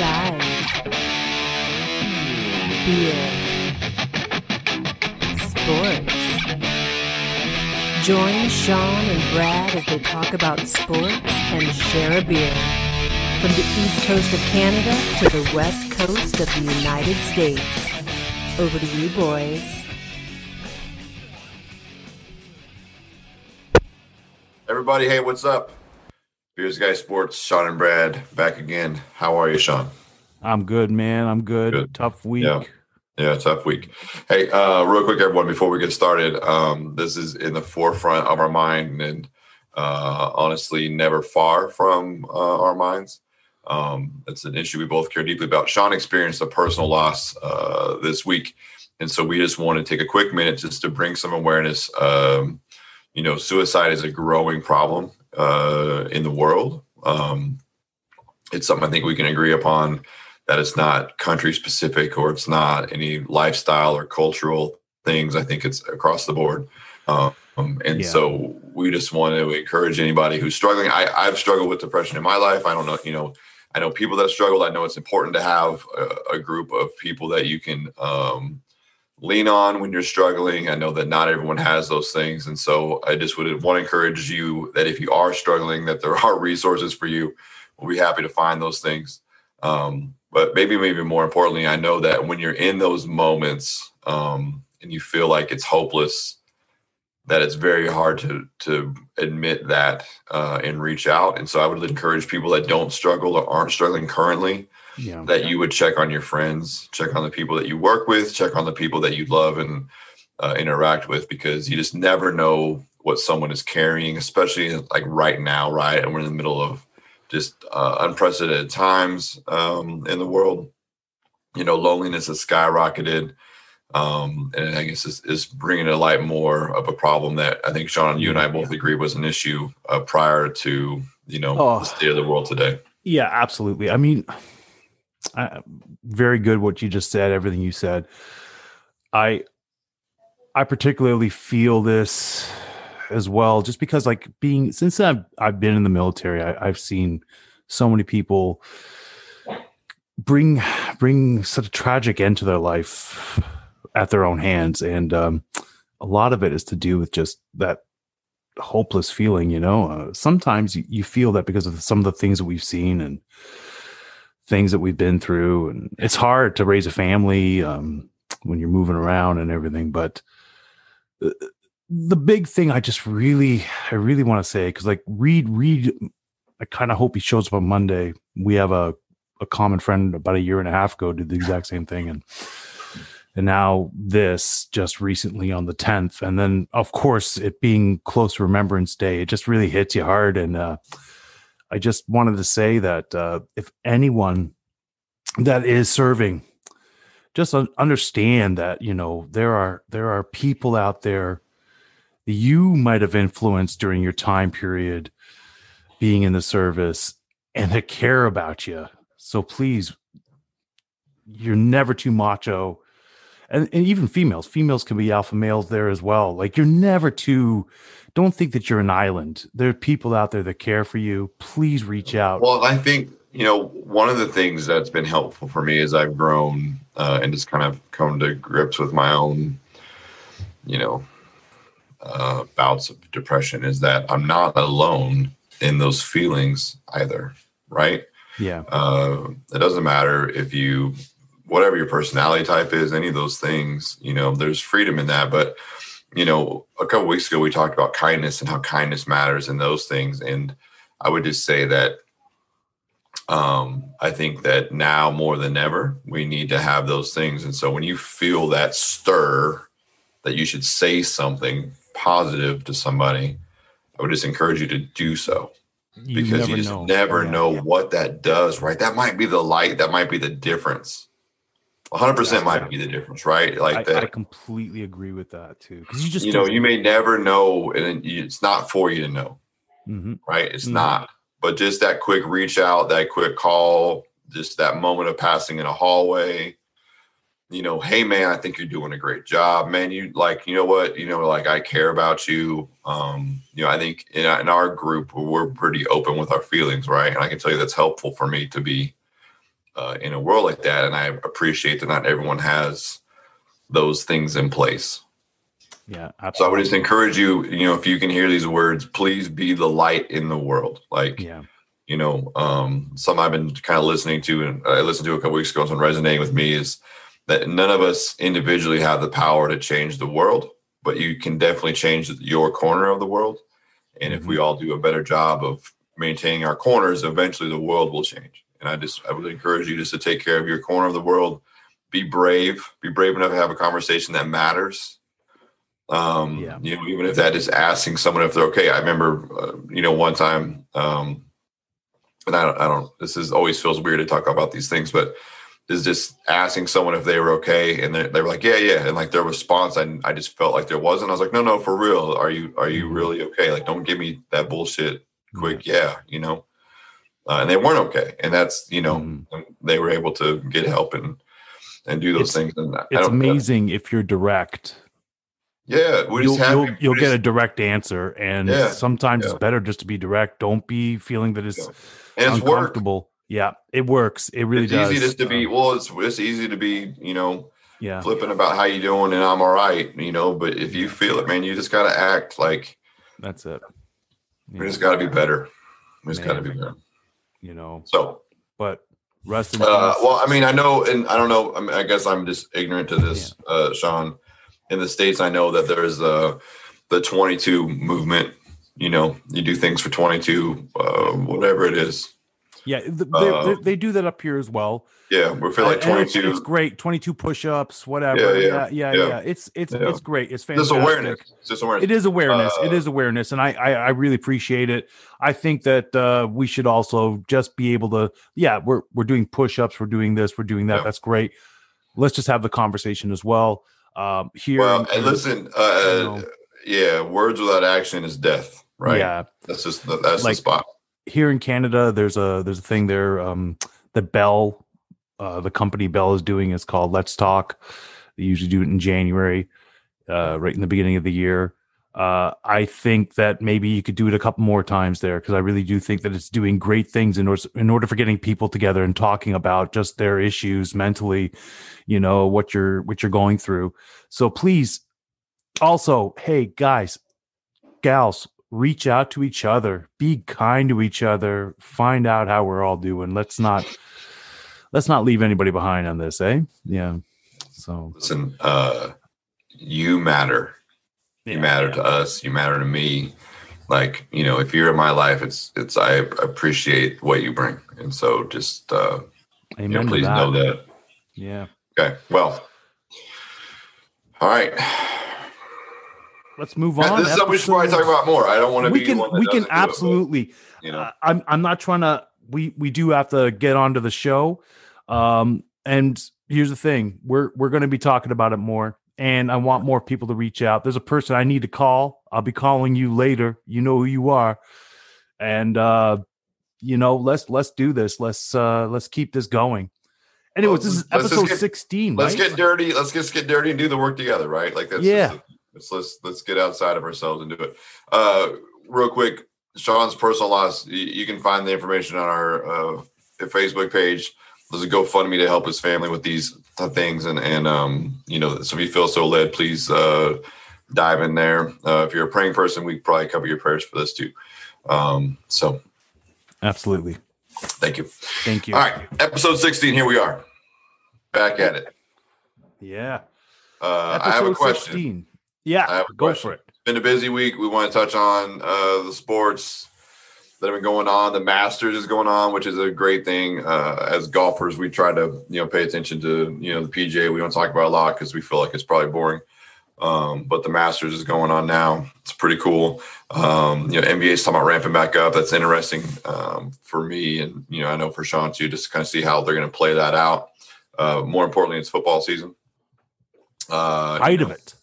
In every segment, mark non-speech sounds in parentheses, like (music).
Guys. Beer. Sports. Join Sean and Brad as they talk about sports and share a beer. From the east coast of Canada to the west coast of the United States. Over to you, boys. Everybody, hey, what's up? Beers Guy Sports, Sean and Brad back again. How are you, Sean? I'm good, man. I'm good. Good. Tough week. Yeah. Yeah, tough week. Hey, uh, real quick, everyone, before we get started, um, this is in the forefront of our mind and uh, honestly, never far from uh, our minds. Um, it's an issue we both care deeply about. Sean experienced a personal loss uh, this week. And so we just want to take a quick minute just to bring some awareness. Um, you know, suicide is a growing problem uh, in the world. Um, it's something I think we can agree upon that it's not country specific or it's not any lifestyle or cultural things. I think it's across the board. Um, and Yeah. so we just want to encourage anybody who's struggling. I, I've struggled with depression in my life. I don't know, you know, I know people that have struggled. I know it's important to have a, a group of people that you can um, lean on when you're struggling. I know that not everyone has those things. And so I just would want to encourage you that if you are struggling, that there (laughs) are resources for you. We'll be happy to find those things. Um, but maybe, maybe more importantly, I know that when you're in those moments um, and you feel like it's hopeless, that it's very hard to to admit that uh, and reach out. And so I would encourage people that don't struggle or aren't struggling currently Yeah. that you would check on your friends, check on the people that you work with, check on the people that you love and uh, interact with, because you just never know what someone is carrying, especially like right now, right? And we're in the middle of just uh, unprecedented times um, in the world. You know, loneliness has skyrocketed. Um, and I guess is, is bringing to light more of a problem that I think Sean, you and I both agree was an issue uh, prior to you know Oh. the state of the world today. Yeah, absolutely. I mean, I, very good what you just said, everything you said. I I particularly feel this as well, just because like being since I've I've been in the military, I, I've seen so many people bring bring such a tragic end to their life at their own hands, and um, a lot of it is to do with just that hopeless feeling. You know, uh, sometimes you, you feel that because of some of the things that we've seen and things that we've been through, and it's hard to raise a family um, when you're moving around and everything, but uh, the big thing I just really, I really want to say, because like Reed, Reed, I kind of hope he shows up on Monday. We have a, a common friend about a year and a half ago did the exact same thing. And, and now this just recently on the 10th. And then of course it being close to Remembrance Day, it just really hits you hard. And, uh, I just wanted to say that, uh, if anyone that is serving, just understand that, you know, there are, there are people out there that you might have influenced during your time period being in the service and that care about you. So please, you're never too macho. And, and even females, females can be alpha males there as well. Like you're never too, don't think that you're an island. There are people out there that care for you. Please reach out. Well, I think you know one of the things that's been helpful for me as I've grown uh, and just kind of come to grips with my own, you know, uh, bouts of depression is that I'm not alone in those feelings either. Right? yeah. Uh, it doesn't matter if you, whatever your personality type is, any of those things. You know, there's freedom in that, but you know, a couple weeks ago we talked about kindness and how kindness matters and those things. And I would just say that um, I think that now more than ever, we need to have those things. And so when you feel that stir that you should say something positive to somebody, I would just encourage you to do so You because you just never Yeah. know what that does, right? That might be the light, that might be the difference. 100% might be the difference, right? Like I, that I completely agree with that too. Because you just you know, you may never know, and it's not for you to know, hmm right? It's Mhm. not. But just that quick reach out, that quick call, just that moment of passing in a hallway, you know, hey man, I think you're doing a great job, man. You like, you know what, you know, like I care about you. Um, you know, I think in, in our group we're pretty open with our feelings, right? And I can tell you that's helpful for me to be uh, in a world like that. And I appreciate that not everyone has those things in place. Yeah, So I would just encourage you, you know, if you can hear these words, please be the light in the world. Like, yeah, you know, um, some I've been kind of listening to, and I listened to a couple weeks ago, and resonating with me is that none of us individually have the power to change the world, but you can definitely change your corner of the world. And if we all do a better job of maintaining our corners, eventually the world will change. And I just, I would encourage you just to take care of your corner of the world. Be brave. Be brave enough to have a conversation that matters. Um, Yeah. you know, even if that is asking someone if they're okay. I remember, uh, you know, one time, um, and I don't, I don't, this is always feels weird to talk about these things, but is just asking someone if they were okay. And they, they were like, yeah, yeah. And like their response, I, I just felt like there wasn't, I was like, no, no, for real. Are you, are you Mhm. really okay? Like, don't give me that bullshit quick. Yeah. You know, uh, and they weren't okay. And that's, you know, Mhm. they were able to get help and, and do those It's- things. And it's amazing if you're direct. Yeah. We You'll just you'll, you'll get a direct answer, and Yeah, sometimes yeah. it's better just to be direct. Don't be feeling that it's Yeah. it's work. uncomfortable. Yeah, it works. It really it's does. easy just to be, Um, well, it's, it's easy to be, you know, yeah, flipping about how you doing and I'm all right, you know. But if you feel it, man, you just got to act like that's it. we Yeah, just got to be better. We just got to be better. You know, So, but rest in uh, peace. well, I mean, I know, and I don't know. I, mean, I guess I'm just ignorant to this, uh, Sean. In the states, I know that there's uh, the 22 movement. You know, you do things for 22, uh, whatever it is. Yeah, uh, they, they do that up here as well. Yeah, we feel like And it's, 22. it's great. Twenty two push ups, whatever. Yeah, Yeah, yeah, yeah, yeah. It's it's Yeah. it's great. It's Just fantastic. awareness. It's Just awareness. It is awareness. it Uh, is awareness, and I, I I really appreciate it. I think that uh, we should also just be able to. Yeah, we're we're doing push ups. We're doing this. We're doing that. That's great. Let's just have the conversation as well. Um, here, Well, and listen, uh, you know. yeah, words without action is death, right? Yeah, That's just the, that's Like- the spot. Here in Canada, there's a there's a thing there. Um, the Bell, uh, the company Bell is doing is called Let's Talk. They usually do it in January, uh, right in the beginning of the year. Uh, I think that maybe you could do it a couple more times there because I really do think that it's doing great things in order in order for getting people together and talking about just their issues mentally, you know what you're what you're going through. So please, also, hey guys, gals, reach out to each other be kind to each other find out how we're all doing let's not let's not leave anybody behind on this eh yeah so Listen, uh, you matter. You yeah, matter yeah. to us. You matter to me. Like you know, if you're in my life, it's it's I appreciate what you bring, and so just uh, you know, please that. know that. yeah Okay, well, all right. Let's move on This is something we should probably talk about more. I don't want to we be can we can doesn't it, but, absolutely you know, Uh, I'm I'm not trying to. We we do have to get onto the show, um, and here's the thing: we're we're going to be talking about it more, and I want more people to reach out. There's a person I need to call. I'll be calling you later. You know who you are, and uh, you know let's let's do this. Let's uh let's keep this going. Anyways, Well, this is episode get- 16. let's right? get dirty. Let's just get dirty and do the work together, right? Like that's Yeah. Let's let's let's get outside of ourselves and do it. Uh, real quick, Sean's personal loss. You, you can find the information on our uh, Facebook page. There's a GoFundMe to help his family with these th- things, and and um, you know, so if you feel so led, please uh, dive in there. Uh, if you're a praying person, we probably cover your prayers for this too. Um, so Absolutely. thank you. Thank you. All right, episode 16. Here we are, back at it. Yeah. Uh, Episode I have a question. 16. Yeah. I have a go question. for it. been a busy week. We want to touch on uh, the sports that have been going on. The Masters is going on, which is a great thing. Uh, as golfers, we try to you know pay attention to you know the PGA. We don't talk about it a lot because we feel like it's probably boring. Um, but the Masters is going on now. It's pretty cool. Um, you know, NBA's talking about ramping back up. That's interesting um, for me, and you know, I know for Sean too, just to kind of see how they're going to play that out. Uh, more importantly, it's football season. Uh, you know, of it.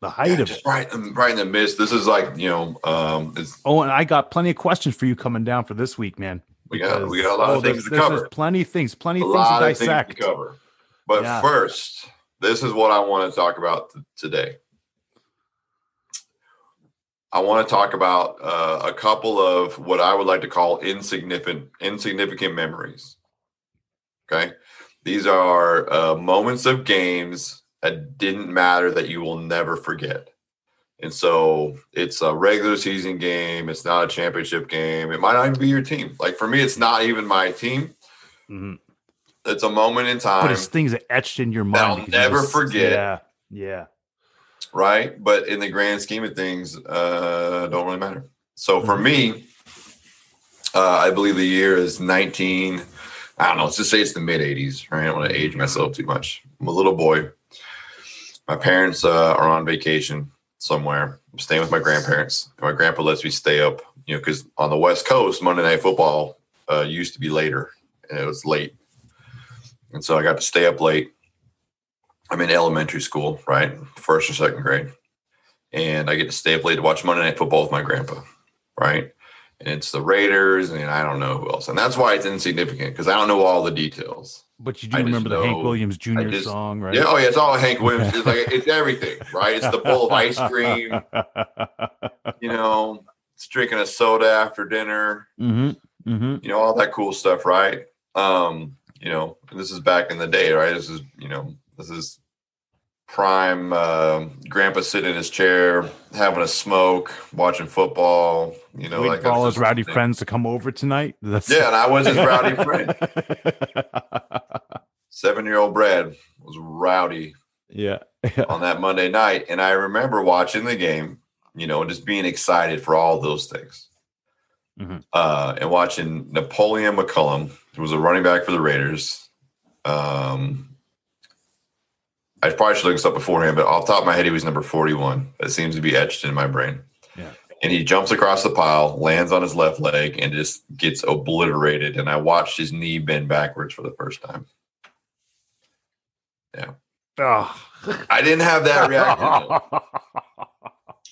The height yeah, of it. right, in- right in the midst. This is like you know, um, it's, Oh, and I got plenty of questions for you coming down for this week, man. we got we got a lot oh, of things to cover. there's plenty of things, plenty of things to of things to dissect. cover. But Yeah. first, this is what I want to talk about today. I want to talk about uh, a couple of what I would like to call insignificant insignificant memories. Okay. These are uh, moments of games that didn't matter that you will never forget. And so it's a regular season game. It's not a championship game. It might not even be your team. Like for me, it's not even my team. Mhm. It's a moment in time, But it's things that etched in your mind. I'll never forget. Yeah. Yeah. right? But in the grand scheme of things, uh, don't really matter. So for Mhm. me, uh, I believe the year is 19. I don't know. Let's just say it's the mid 80s, right? I don't want to age myself too much. I'm a little boy. My parents uh, are on vacation somewhere. I'm staying with my grandparents. My grandpa lets me stay up, you know, because on the West Coast, Monday Night Football uh, used to be later, and it was late, and so I got to stay up late. I'm in elementary school, right, first or second grade, and I get to stay up late to watch Monday Night Football with my grandpa, right. And it's the Raiders, and I don't know who else, and that's why it's insignificant because I don't know all the details. But you do I remember the Hank Williams Jr. just- song, right? Yeah, oh yeah, it's all Hank Williams. It's like it's everything, right? It's the bowl of ice cream, (laughs) you know, it's drinking a soda after dinner, hmm hmm you know, all that cool stuff, right? Um, you know, this is back in the day, right? This is, you know, this is prime uh, grandpa sitting in his chair, having a smoke, watching football, you know, Waiting like all his rowdy just- friends to come over tonight. That's Yeah, and I was his rowdy (laughs) friend. Seven year old Brad was rowdy yeah. on that Monday night. And I remember watching the game, you know, and just being excited for all those things. Mhm. Uh, and watching Napoleon McCallum, who was a running back for the Raiders. Um, I probably should look this up beforehand, but off the top of my head, he was number 41. That seems to be etched in my brain. Yeah. And he jumps across the pile, lands on his left leg, and just gets obliterated. And I watched his knee bend backwards for the first time. Yeah. Oh. I didn't have that reaction. (laughs)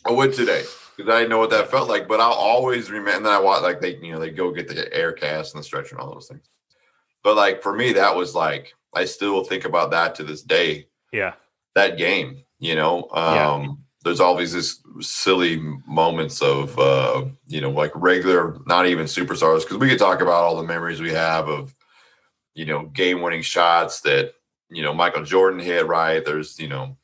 I would today because I didn't know what that felt like. But I'll always remember. And then I watch like they, you know, they go get the air cast and the stretch and all those things. But like for me, that was like I still think about that to this day. Yeah. That game, you know, um, Yeah. there's always this silly moments of, uh, you know, like regular, not even superstars, because we could talk about all the memories we have of, you know, game-winning shots that you know Michael Jordan hit. Right, there's you know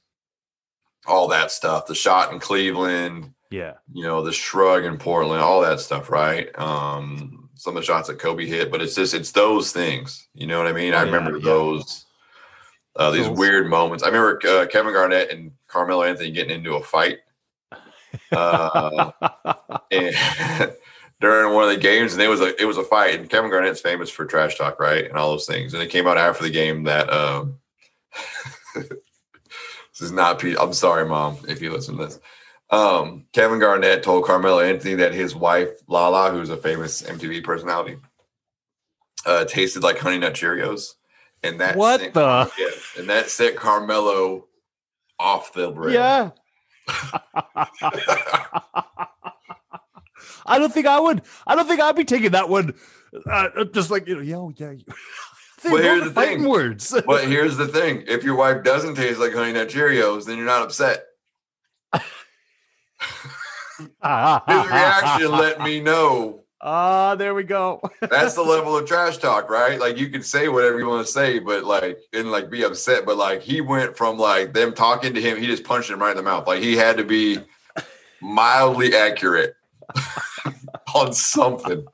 all that stuff. The shot in Cleveland, Yeah. you know, the shrug in Portland, all that stuff, right? Um, some of the shots that Kobe hit, but it's just it's those things. You know what I mean? Oh, I yeah, remember yeah. those uh, these weird moments. I remember uh, Kevin Garnett and Carmelo Anthony getting into a fight. Uh, (laughs) (laughs) during one of the games, and it was a it was a fight. And Kevin Garnett's famous for trash talk, right, and all those things. And it came out after the game that um, (laughs) this is not. Pete. I'm sorry, mom, if you listen to this. Um, Kevin Garnett told Carmelo Anthony that his wife Lala, who's a famous MTV personality, uh, tasted like Honey Nut Cheerios, and that What sent- the- yeah, and that set Carmelo off the rail. yeah. (laughs) I don't think I would. I don't think I'd be taking that one. Uh, just like you know, yo, yeah. Go (laughs) here's the thing. words. (laughs) But here's the thing: if your wife doesn't taste like Honey Nut Cheerios, then you're not upset. His reaction let me know Ah, there we go. that's the (laughs) level of trash talk, right? Like you can say whatever you want to say, but like and like be upset. But like he went from like them talking to him, he just punched him right in the mouth. Like he had to be mildly accurate (laughs) on something.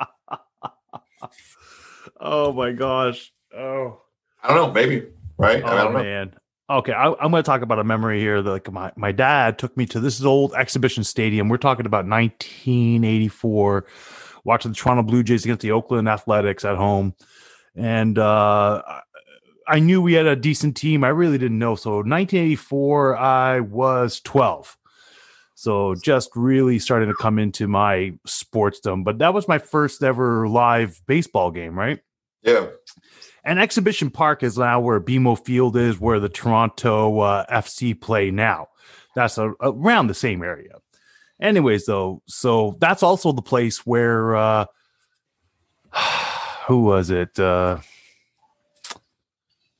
(laughs) oh my gosh. Oh. I don't know, maybe right? I Oh don't know. man. Okay, I, I'm going to talk about a memory here. That, like my my dad took me to this is old exhibition stadium. We're talking about 1984, watching the Toronto Blue Jays against the Oakland Athletics at home, and uh, I- knew we had a decent team. I really didn't know. So 1984, I was 12. So just really starting to come into my sportsdom. But that was my first ever live baseball game, right? Yeah. And Exhibition Park is now where BMO Field is, where the Toronto uh, FC play now. That's a, around the same area. Anyways, though, so that's also the place where uh, (sighs) who was it? Uh,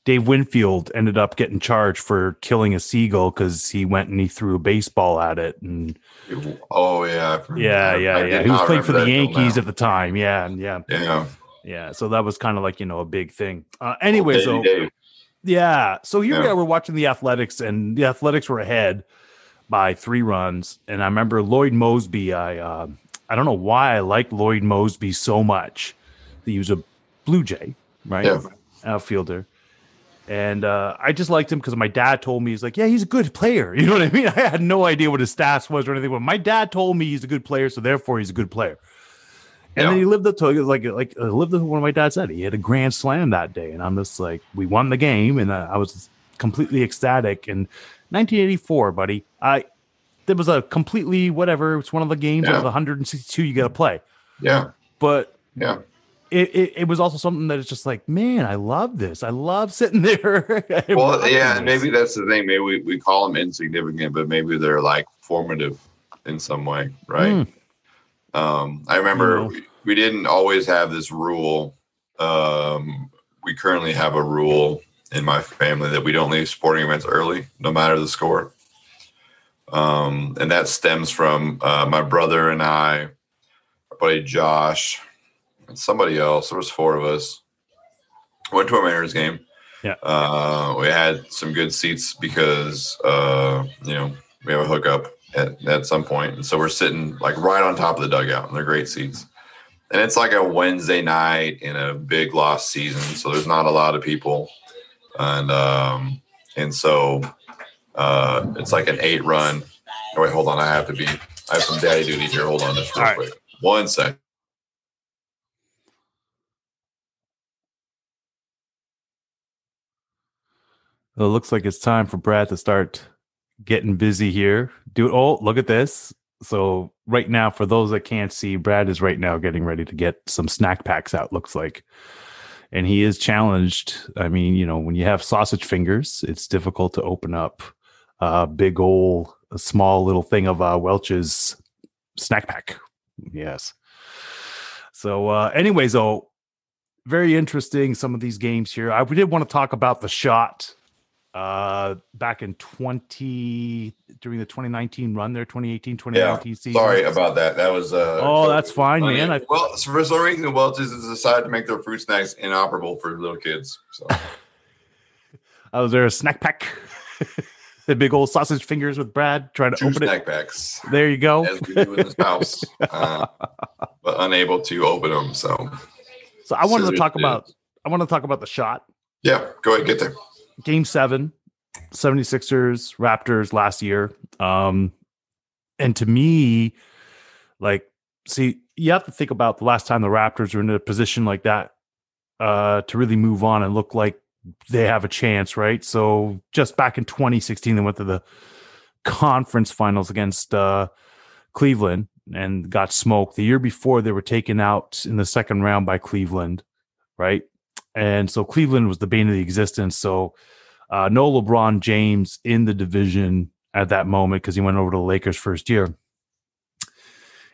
Dave Winfield ended up getting charged for killing a seagull because he went and he threw a baseball at it, and Oh yeah. Yeah, yeah, I yeah. He was playing for the Yankees at the time. Yeah, and yeah. Yeah. Yeah, so that was kind of like you know a big thing. Uh, anyway, Davey so yeah, so here we Yeah. are. We're watching the Athletics, and the Athletics were ahead by three runs. And I remember Lloyd Moseby. I uh, I don't know why I like Lloyd Moseby so much. He was a Blue Jay, right? Yeah. Outfielder. And uh, I just liked him because my dad told me he's like, yeah, he's a good player. (laughs) You know what I mean? I had no idea what his stats was or anything, but my dad told me he's a good player, so therefore he's a good player. And then he lived up to like like uh, lived up to what my dad said. He had a grand slam that day, and I'm just like, we won the game, and uh, I was completely ecstatic. And 1984, buddy, I there was a completely whatever. It's one of the games Yeah. out of the 162 you got to play, Yeah. but Yeah. it, it it was also something that it's just like, man, I love this. I love sitting (laughs) there. Well, yeah, and maybe that's the thing. Maybe we, we call them insignificant, but maybe they're like formative in some way, right? Mm. Um, I remember know. we, we didn't always have this rule. Um, we currently have a rule in my family that we don't leave sporting events early, no matter the score. Um, and that stems from uh, my brother and I, our buddy Josh, and somebody else. There was four of us. Went to a Mariners game. Yeah. Uh, we had some good seats because uh, you know we have a hookup at, at some point, and so we're sitting like right on top of the dugout, and they're great seats. And it's like a Wednesday night in a big lost season, so there's not a lot of people, and um, and so uh, it's like an eight run. Oh, wait, hold on, I have to be. I have some daddy duty here. Hold on, just real All right. quick. One sec. Well, it looks like it's time for Brad to start getting busy here. Do oh, look at this. So right now, for those that can't see, Brad is right now getting ready to get some snack packs out. Looks like, and he is challenged. I mean, you know, when you have sausage fingers, it's difficult to open up a big old, a small little thing of uh, Welch's snack pack. Yes. So, uh, anyways, though, very interesting. Some of these games here. I we did want to talk about the shot uh back in 20 during the 2019 run there 2018 2019 season Sorry about that. That was uh Oh, that's fine, funny. man. I- well, for some reason, the Welch's has decided to make their fruit snacks inoperable for little kids. So (laughs) I was there a snack pack (laughs) the big old sausage fingers with brad trying to two open snack it packs, there you go as we do in this house, uh, (laughs) but unable to open them. So so i wanted to talk did. about i want to talk about the shot yeah, go ahead, get there. game seven 76ers raptors last year um and to me like see you have to think about the last time the raptors were in a position like that uh to really move on and look like they have a chance right so just back in 2016 they went to the conference finals against uh cleveland and got smoked the year before they were taken out in the second round by cleveland right and so cleveland was the bane of the existence so uh, no LeBron James in the division at that moment because he went over to the Lakers first year.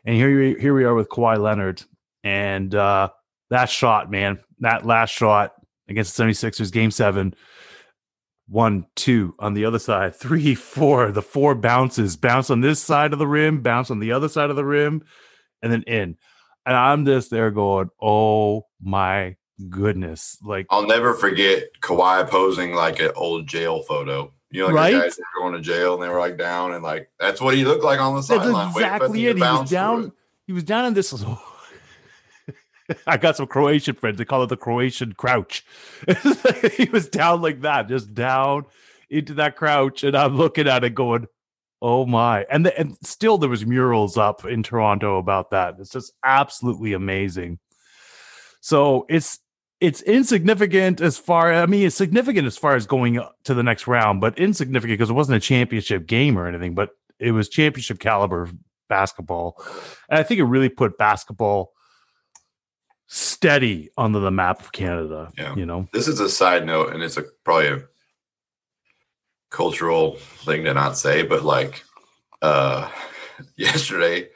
And here, here we are with Kawhi Leonard. And uh, that shot, man, that last shot against the 76ers, game seven, one, two on the other side, (laughs) three, four, the four bounces, bounce on this side of the rim, bounce on the other side of the rim, and then in. And I'm just there going, oh my goodness. Like, I'll never forget Kawhi posing like an old jail photo. You know, like Right? the guys that were going to jail and they were like down and like that's what he looked like on the sideline. exactly it. He was down. He was down in this. (laughs) (laughs) I got some Croatian friends. They call it the Croatian crouch. (laughs) he was down like that, just down into that crouch, and I'm looking at it, going, "Oh my!" And the, and still there was murals up in Toronto about that. It's just absolutely amazing. So it's it's insignificant as far. I mean, it's significant as far as going to the next round, but insignificant because it wasn't a championship game or anything. But it was championship caliber basketball, and I think it really put basketball steady onto the map of Canada. Yeah. You know, This is a side note, and it's a probably a cultural thing to not say, but like uh (laughs) yesterday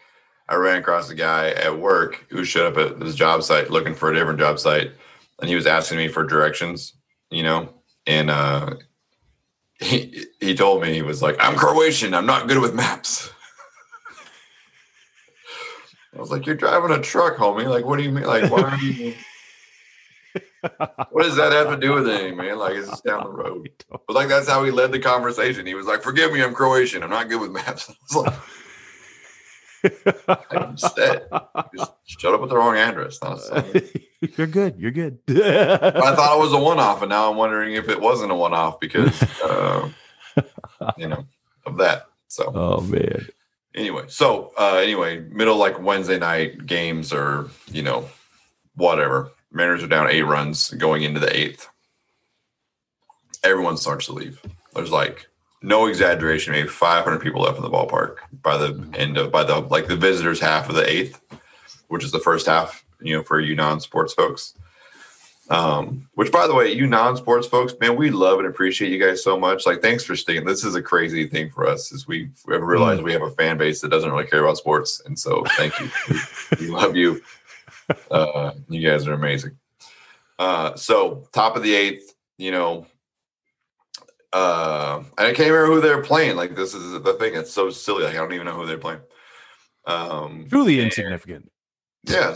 I ran across a guy at work who showed up at his job site looking for a different job site and he was asking me for directions, you know, and uh (laughs) he he told me he was like, I'm Croatian, I'm not good with maps. I was like, You're driving a truck, homie. Like, what do you mean? Like, why are you (laughs) what does that have to do with anything, man? Like it's just down the road. (laughs) But like that's how he led the conversation. He was like, "Forgive me, I'm Croatian. I'm not good with maps." (laughs) I was like, you said, just shut up with the wrong address. Not a sign. You're good. You're good. I thought it was a one-off, and now I'm wondering if it wasn't a one-off because uh, you know of that. So oh man. Anyway, so uh, anyway, middle like Wednesday night games or you know whatever. Mariners are down eight runs going into the eighth. Everyone starts to leave. There's like no exaggeration, maybe 500 people left in the ballpark by the end of by the like the visitors half of the eighth, which is the first half. You know, for you non-sports folks. Um, which by the way, you non-sports folks, man, we love and appreciate you guys so much. Like, thanks for staying. This is a crazy thing for us, is we have realized we have a fan base that doesn't really care about sports, and so thank you. (laughs) we love you. Uh, you guys are amazing. Uh, so top of the eighth, you know, uh, I can't remember who they're playing. Like, this is the thing. It's so silly. Like, I don't even know who they're playing. Um, Truly insignificant. Yeah,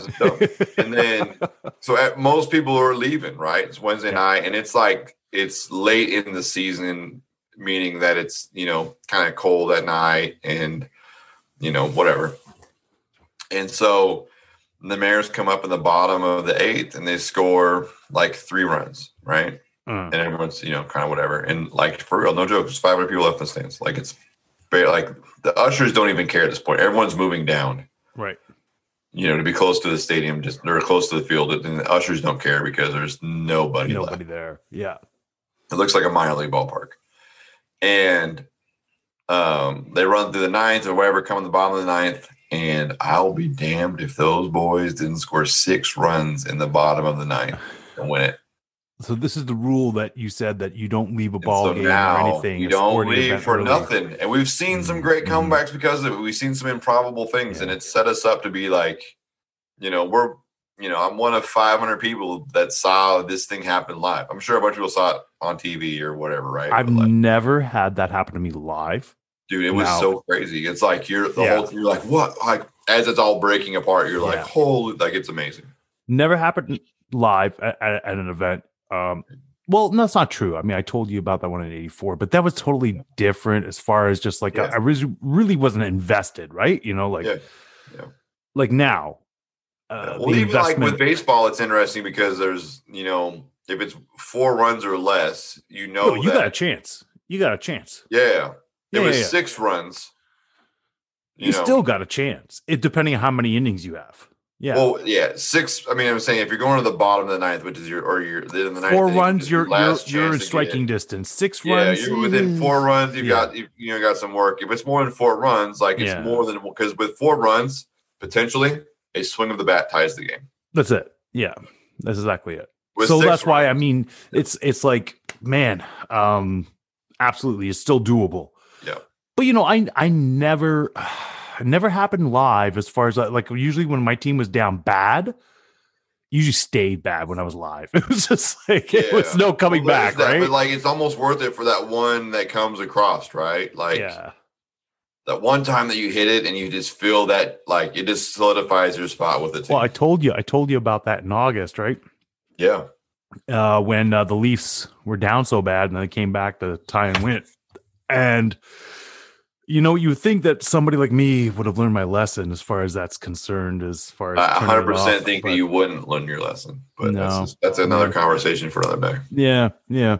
and then so at, most people are leaving, right? It's Wednesday night, and it's like it's late in the season, meaning that it's you know kind of cold at night, and you know whatever. And so the Mariners come up in the bottom of the eighth, and they score like three runs, right? Uh, And everyone's you know kind of whatever, and like for real, no joke, there's 500 people left in the stands. Like it's like the ushers don't even care at this point. Everyone's moving down right. You know, to be close to the stadium, just they're close to the field, and the ushers don't care because there's nobody, Nobody left. there. Yeah. It looks like a minor league ballpark, and um, they run through the ninth or whatever, come in the bottom of the ninth, and I'll be damned if those boys didn't score six runs in the bottom of the ninth and win it. So this is the rule that you said that you don't leave a ball so game now or anything. you don't leave for early. nothing, and we've seen some great Mhm. comebacks because of it. We've seen some improbable things, and it set us up to be like, you know, we're, you know, I'm one of 500 people that saw this thing happen live. I'm sure a bunch of people saw it on TV or whatever, right? I've like, never had that happen to me live. dude, it was no. so crazy. It's like you're the Yeah. whole. You're like, what? Like as it's all breaking apart, you're like, holy, like it's amazing. Never happened live at, at, at an event. Um, well, no, that's not true. I mean, I told you about that one in '84, but that was totally different as far as just like Yeah. I, I really, really wasn't invested, right? You know, like, Yeah. Yeah. like now. Uh, well, the even like with baseball, it's interesting because there's, you know, if it's four runs or less, you know, no, you got a chance. You got a chance. Yeah. It was six runs. You, know. still got a chance. It depending on how many innings you have. Yeah, Well, yeah, six. I mean, I'm saying if you're going to the bottom of the ninth, which is your or you're in the ninth, four runs. You're your you're, you're in striking distance. Six Yeah, runs. you're within four runs. You've Yeah. got you, you know got some work. If it's more than four runs, like it's Yeah. more than because with four runs, potentially a swing of the bat ties the game. That's it. Yeah, that's exactly it. With so that's why I mean it's it's like man, um, absolutely, it's still doable. Yeah. But you know, I I never never happened live as far as like, like usually when my team was down bad, usually stayed bad when I was live. (laughs) It was just like it was no coming Well, back, that, right? But like, it's almost worth it for that one that comes across, right? Like yeah. that one time that you hit it and you just feel that like it just solidifies your spot with the team. Well, I told you, I told you about that in August, right? yeah, uh, when uh, the Leafs were down so bad and then they came back to tie and win. And you know, you think that somebody like me would have learned my lesson as far as that's concerned, as far as I 100 percent think but- that you wouldn't learn your lesson, but that's No. just, that's another No. conversation for another day. Yeah, yeah.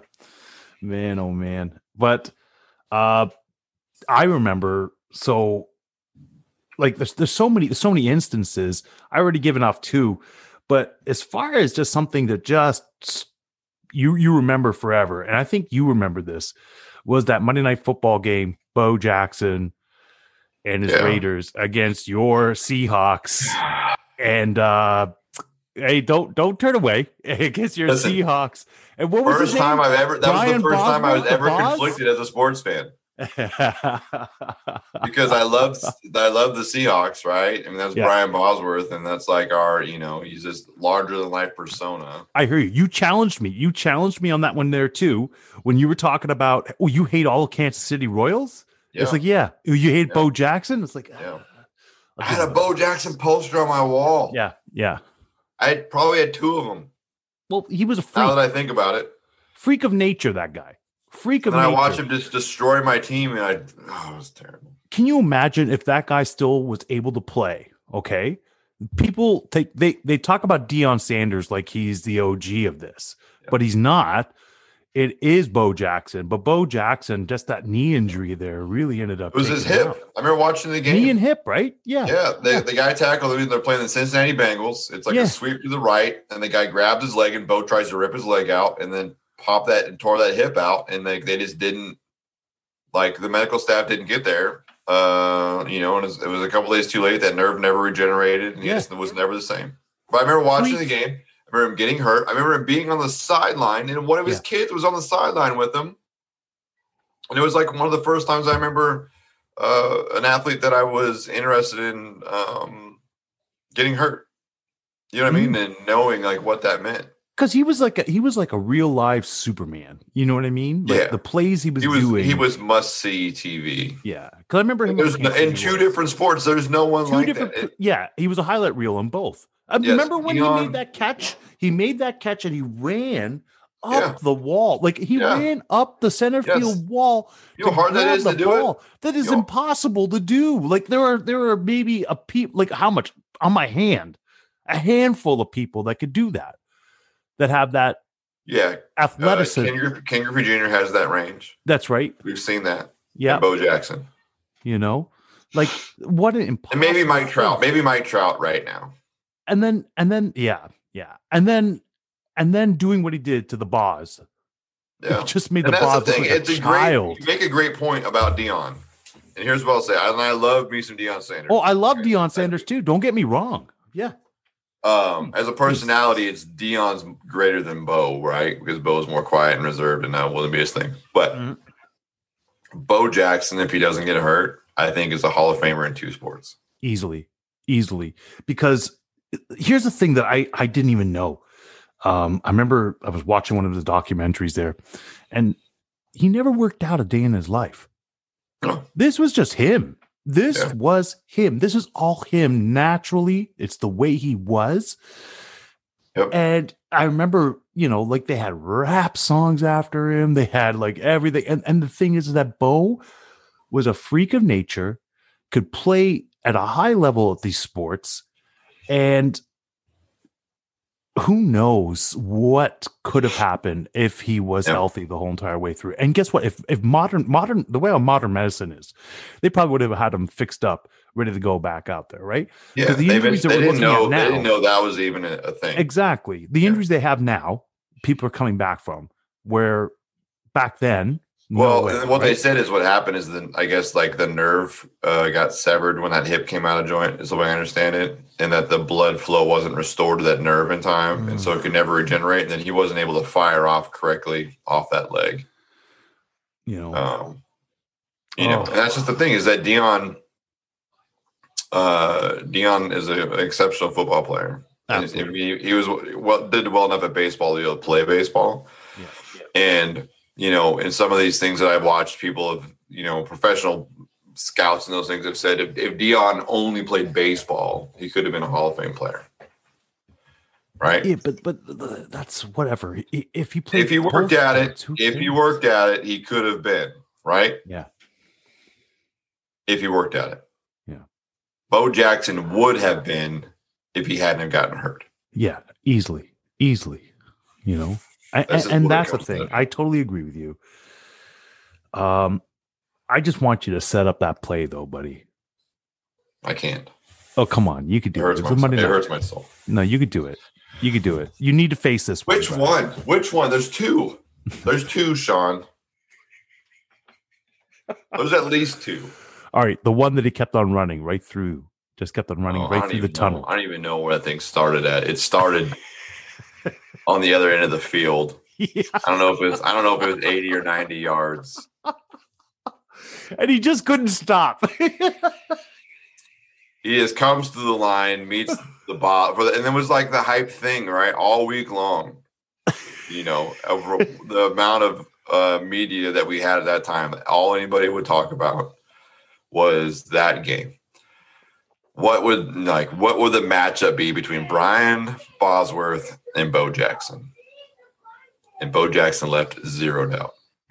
Man, oh man. But uh I remember so like there's there's so many there's so many instances. I already given off two, but as far as just something that just you you remember forever, and I think you remember this, was that Monday night football game, Bo Jackson and his Yeah. Raiders against your Seahawks. And uh hey, don't don't turn away (laughs) against your Listen, Seahawks. And what was the First time? I've ever that was the first time I was ever conflicted as a sports fan (laughs) because I love I love the Seahawks, right? I mean that's Yeah. Brian Bosworth, and that's like our you know he's this larger than life persona. I hear you. You challenged me. You challenged me on that one there too. When you were talking about, oh, you hate all Kansas City Royals. Yeah. It's like, yeah, you hate Yeah. Bo Jackson. It's like, Yeah. uh, I had a Bo Jackson poster on my wall. Yeah, yeah. I probably had two of them. Well, he was a freak, Now that I think about it, freak of nature. That guy, freak of and I nature. watched him just destroy my team, and I oh, it was terrible. Can you imagine if that guy still was able to play? Okay, people take they they talk about Deion Sanders like he's the OG of this, Yeah. but he's not. It is Bo Jackson, but Bo Jackson, just that knee injury there, really ended up. It was his hip. out. I remember watching the game. knee and hip, right? Yeah, Yeah, the, Yeah. the guy tackled him. They're playing the Cincinnati Bengals. It's like Yeah. a sweep to the right, and the guy grabs his leg, and Bo tries to rip his leg out, and then pop that and tore that hip out, and like they just didn't like the medical staff didn't get there. Uh, you know, and it was, it was a couple days too late. That nerve never regenerated, and Yeah. just was never the same. But I remember watching Freak. the game. I remember him getting hurt. I remember him being on the sideline, and one of his Yeah. kids was on the sideline with him. And it was like one of the first times I remember uh, an athlete that I was interested in um, getting hurt. You know what I mean? And knowing like what that meant. Because he was like a, he was like a real live Superman. You know what I mean? Like Yeah. the plays he was, He was doing. he was must see TV. yeah. Because I remember him There's no, in two City different sports. There's no one two like different that. Yeah he was a highlight reel on both I Yes, remember when he made that catch he made that catch and he ran up Yeah. the wall like he Yeah. ran up the center Yes. field wall you know how hard that is to do it. that is You know- impossible to do like there are there are maybe a peep like how much on my hand a handful of people that could do that that have that Yeah, uh, athleticism Ken, Griffey, Ken Griffey Jr. has that range. that's right We've seen that. yeah Bo Jackson, you know like what an impossible and maybe Mike Trout. Maybe Mike Trout right now. and then and then yeah yeah and then and then doing what he did to the Boz Yeah. It (laughs) just made And the Boz the thing. like It's a child. great. You make a great point about Deion. And here's what I'll say. And I love me some Deion Sanders. oh, I love Okay. Deion Sanders too. Don't get me wrong. Yeah, Um, as a personality, it's Deion's greater than Bo, right? Because Bo is more quiet and reserved, and that wouldn't be his thing. But Mhm. Bo Jackson, if he doesn't get hurt, I think is a Hall of Famer in two sports. easily, easily. Because here's the thing that I I didn't even know. Um, I remember I was watching one of the documentaries there, and he never worked out a day in his life. This was just him. This Yeah. was him. This is all him naturally. It's the way he was. Yep. And I remember, you know, like they had rap songs after him. They had like everything. And, and the thing is that Bo was a freak of nature, could play at a high level at these sports. And who knows what could have happened if he was Yep. healthy the whole entire way through. And guess what? If if modern modern the way our modern medicine is, they probably would have had him fixed up, ready to go back out there, right? Yeah, the injuries they didn't know. They didn't know that was even a, a thing. Exactly. The Yeah. injuries they have now, people are coming back from. Where back then, no Well, way, and what they said is what happened is then I guess like the nerve uh, got severed when that hip came out of joint, is the way I understand it, and that the blood flow wasn't restored to that nerve in time, and so it could never regenerate. And then he wasn't able to fire off correctly off that leg. you know, Um, you know, Oh. and that's just the thing is that Deion, uh, Deion is an exceptional football player. He, he was well did well enough at baseball to be able to play baseball. Yeah. And you know, in some of these things that I've watched, people have you know professional scouts and those things have said if, if Deion only played baseball, he could have been a Hall of Fame player. Right. Yeah, but but that's whatever. If he played, if he worked at it, if he worked at it, he could have been right. Yeah. If he worked at it. Yeah. Bo Jackson would have been if he hadn't have gotten hurt. yeah, easily, easily, you know, and, and that's the to. thing. I totally agree with you. Um, I just want you to set up that play, though, buddy. I can't. Oh, come on, you could do it. hurts it night. hurts my soul. No, you could do it. You could do it. You need to face this. Which buddy. one? Which one? There's two. (laughs) There's two, Sean. There's at least two. All right, the one that he kept on running right through, just kept on running Oh, right through the know- tunnel. I don't even know where that thing started at. It started on the other end of the field. (laughs) Yeah. I don't know if it was I don't know if it was 80 or 90 yards. (laughs) and he just couldn't stop. (laughs) He just comes to the line, meets the bot, for the, and it was like the hype thing, right? All week long. You know, over the amount of uh, media that we had at that time, all anybody would talk about was that game. What would like what would the matchup be between Brian Bosworth and Bo Jackson? And Bo Jackson left zero doubt. (laughs)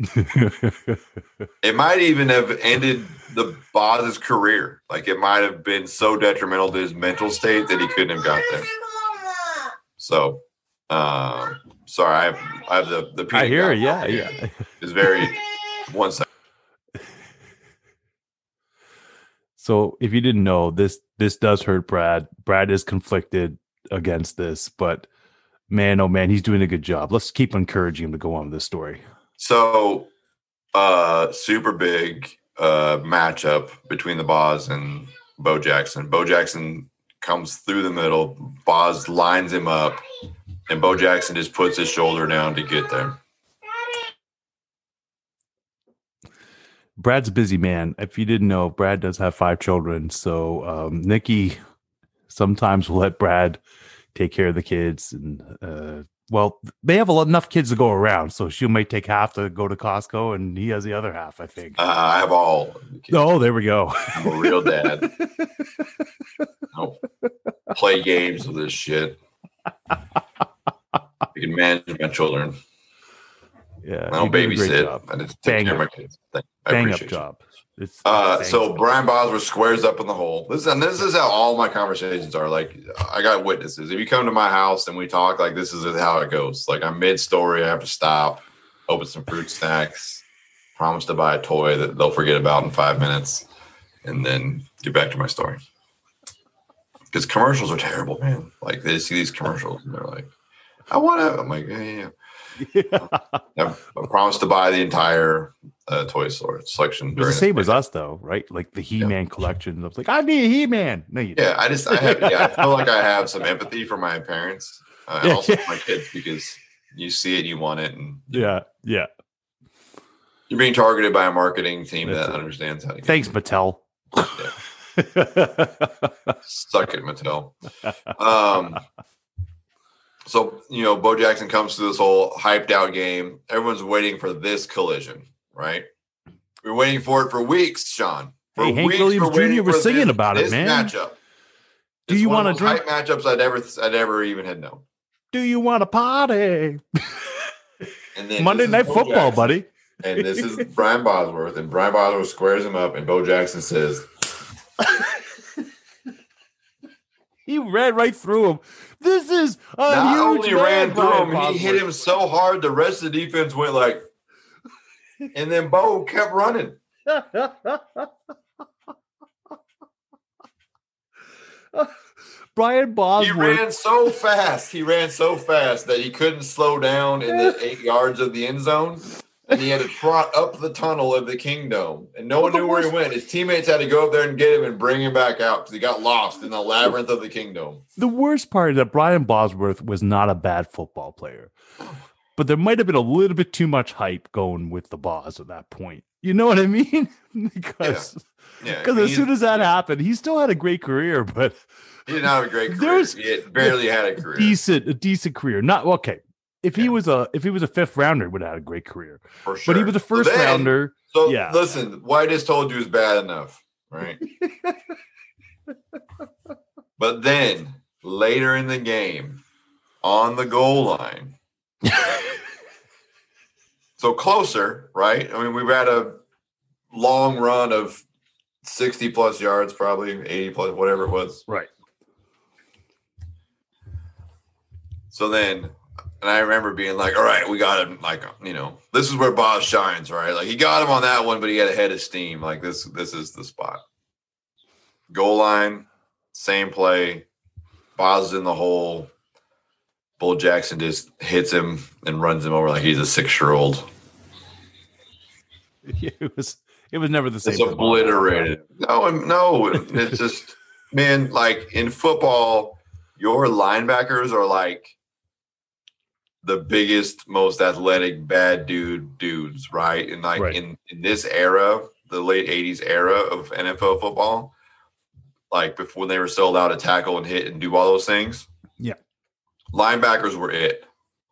it might even have ended the Boz's career. Like it might have been so detrimental to his mental state that he couldn't have got there. So, um, sorry, I have I have the the. I hear, yeah, yeah. It's very one second. So, if you didn't know, this this does hurt Brad. Brad is conflicted against this, but man, oh man, he's doing a good job. Let's keep encouraging him to go on with this story. So, uh, super big uh matchup between the Boz and Bo Jackson. Bo Jackson comes through the middle. Boz lines him up, and Bo Jackson just puts his shoulder down to get there. Brad's a busy man. If you didn't know, Brad does have five children. So um, Nikki sometimes will let Brad take care of the kids. And uh, well, they have enough kids to go around. So she may take half to go to Costco and he has the other half, I think. Uh, I have all. Oh, there we go. I'm a real dad. (laughs) I'll play games with this shit. I can manage my children. Yeah, I don't babysit. I just take bang care up. of my kids. Thank, I bang up job. It's Uh, so up. Brian Bosworth squares up in the hole. This and this is how all my conversations are. Like I got witnesses. If you come to my house and we talk, like this is how it goes. Like I'm mid story, I have to stop, open some fruit snacks, promise to buy a toy that they'll forget about in five minutes, and then get back to my story. Because commercials are terrible, man. Like they see these commercials and they're like, "I want to." I'm like, "Yeah, yeah." Yeah." I've, I promised to buy the entire uh, toy store selection. It the same as us, though, right? Like the He-Man collection. I was like, I need a He-Man. No, you Yeah, I just I have yeah, I feel like I have some empathy for my parents uh, and Yeah. also my kids because you see it, you want it, and yeah, yeah. you're being targeted by a marketing team That's that it. understands how to get Thanks, you. Mattel. Suck it, Mattel. (laughs) Um, so you know, Bo Jackson comes to this whole hyped out game. Everyone's waiting for this collision, right? We're waiting for it for weeks, Sean. For Hey, Hank weeks, Williams Jr. was singing this- about it, man. Matchup. Do It's you wanna of drink- matchups I'd ever I'd ever even had known. Do you want to party? (laughs) And then Monday Night Bo Football, Jackson. buddy. and this is Brian Bosworth, and Brian Bosworth squares him up, and Bo Jackson says, (laughs) He ran right through him. This is a "Not huge only ran through him, he hit him so hard, the rest of the defense went like." And then Bo kept running. Brian Bosworth. He ran so fast. He ran so fast that he couldn't slow down in the eight yards of the end zone. And he had to trot up the tunnel of the Kingdome. And no one knew where he went. His teammates had to go up there and get him and bring him back out because he got lost in the labyrinth of the Kingdome. the worst part is that Brian Bosworth was not a bad football player, but there might have been a little bit too much hype going with the Boss at that point. You know what I mean? (laughs) because Yeah. because I mean, as soon as that happened, he still had a great career, but he didn't have a great (laughs) career. There's- he had- barely had a career. decent a decent career. Not okay. If he was a if he was a fifth rounder, would have had a great career. for sure. But he was a So first then- rounder. So Yeah. listen, I just told you is bad enough, right? (laughs) but then later in the game, on the goal line, (laughs) so closer, right? I mean, we've had a long run of 60 plus yards, probably 80 plus, whatever it was. Right. So then, and I remember being like, all right, we got him. Like, you know, this is where Bob shines, right? Like he got him on that one, but he had a head of steam. Like this, this is the spot. Goal line, same play. Boz is in the hole. Bo Jackson just hits him and runs him over like he's a six year old. (laughs) It was it was never the same. It's obliterated. No, no, it's (laughs) just man. Like in football, your linebackers are like the biggest, most athletic, bad dude dudes, right? And like Right. in in this era, the late '80s era of NFL football, like before they were still allowed to tackle and hit and do all those things. Yeah. linebackers were it.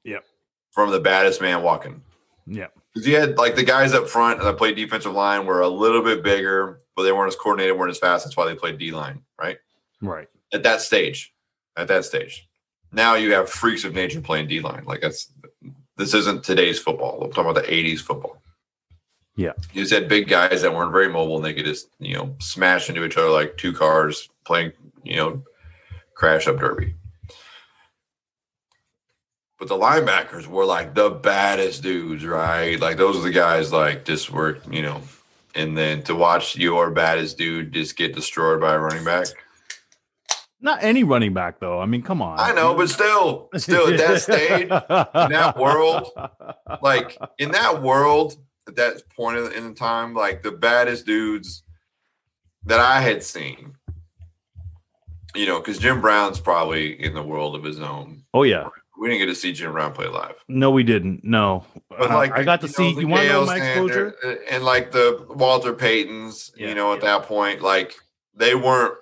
Yep. from the baddest man walking. Yeah. Because you had like the guys up front that played defensive line were a little bit bigger, but they weren't as coordinated, weren't as fast. That's why they played D line, right? Right. at that stage. At that stage. Now you have freaks of nature playing D line. Like that's this isn't today's football. I'm talking about the 80s football. Yeah. You just had big guys that weren't very mobile and they could just, you know, smash into each other like two cars playing, you know, crash up derby. But the linebackers were like the baddest dudes, right? Like those are the guys like just were, you know, and then to watch your baddest dude just get destroyed by a running back. Not any running back though. I mean, come on. I know, but still, still at that stage, in that world, like in that world, at that point in time, like the baddest dudes that I had seen, you know, because Jim Brown's probably in the world of his own. oh yeah. We didn't get to see Jim Brown play live, No, we didn't. No, but Uh, like I got to see. you want to know my exposure? and like the Walter Paytons, Yeah, you know, at yeah. that point, like they weren't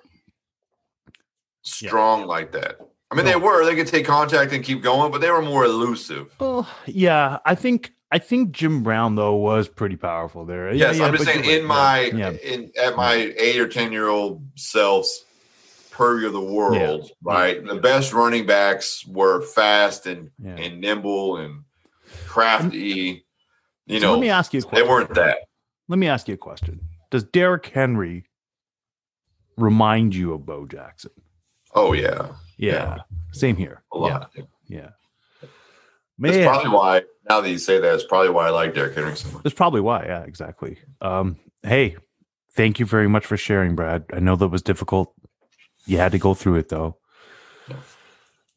strong like that. I mean, they were. They could take contact and keep going, but they were more elusive. Well, yeah. I think. I think Jim Brown though was pretty powerful there. Yes, yeah, I'm just saying in my yeah. in at my eight or ten year old self's purview of the world, right? The best running backs were fast and Yeah. and nimble and crafty. You So know, let me ask you a they weren't that. Let me ask you a question. Does Derrick Henry remind you of Bo Jackson? Oh yeah, Yeah. Yeah. Same here. a lot. Yeah. Yeah. That's probably why. Now that you say that, it's probably why I like Derrick Henry so much. that's probably why. Yeah, exactly. Um, hey, thank you very much for sharing, Brad. I know that was difficult. You had to go through it though.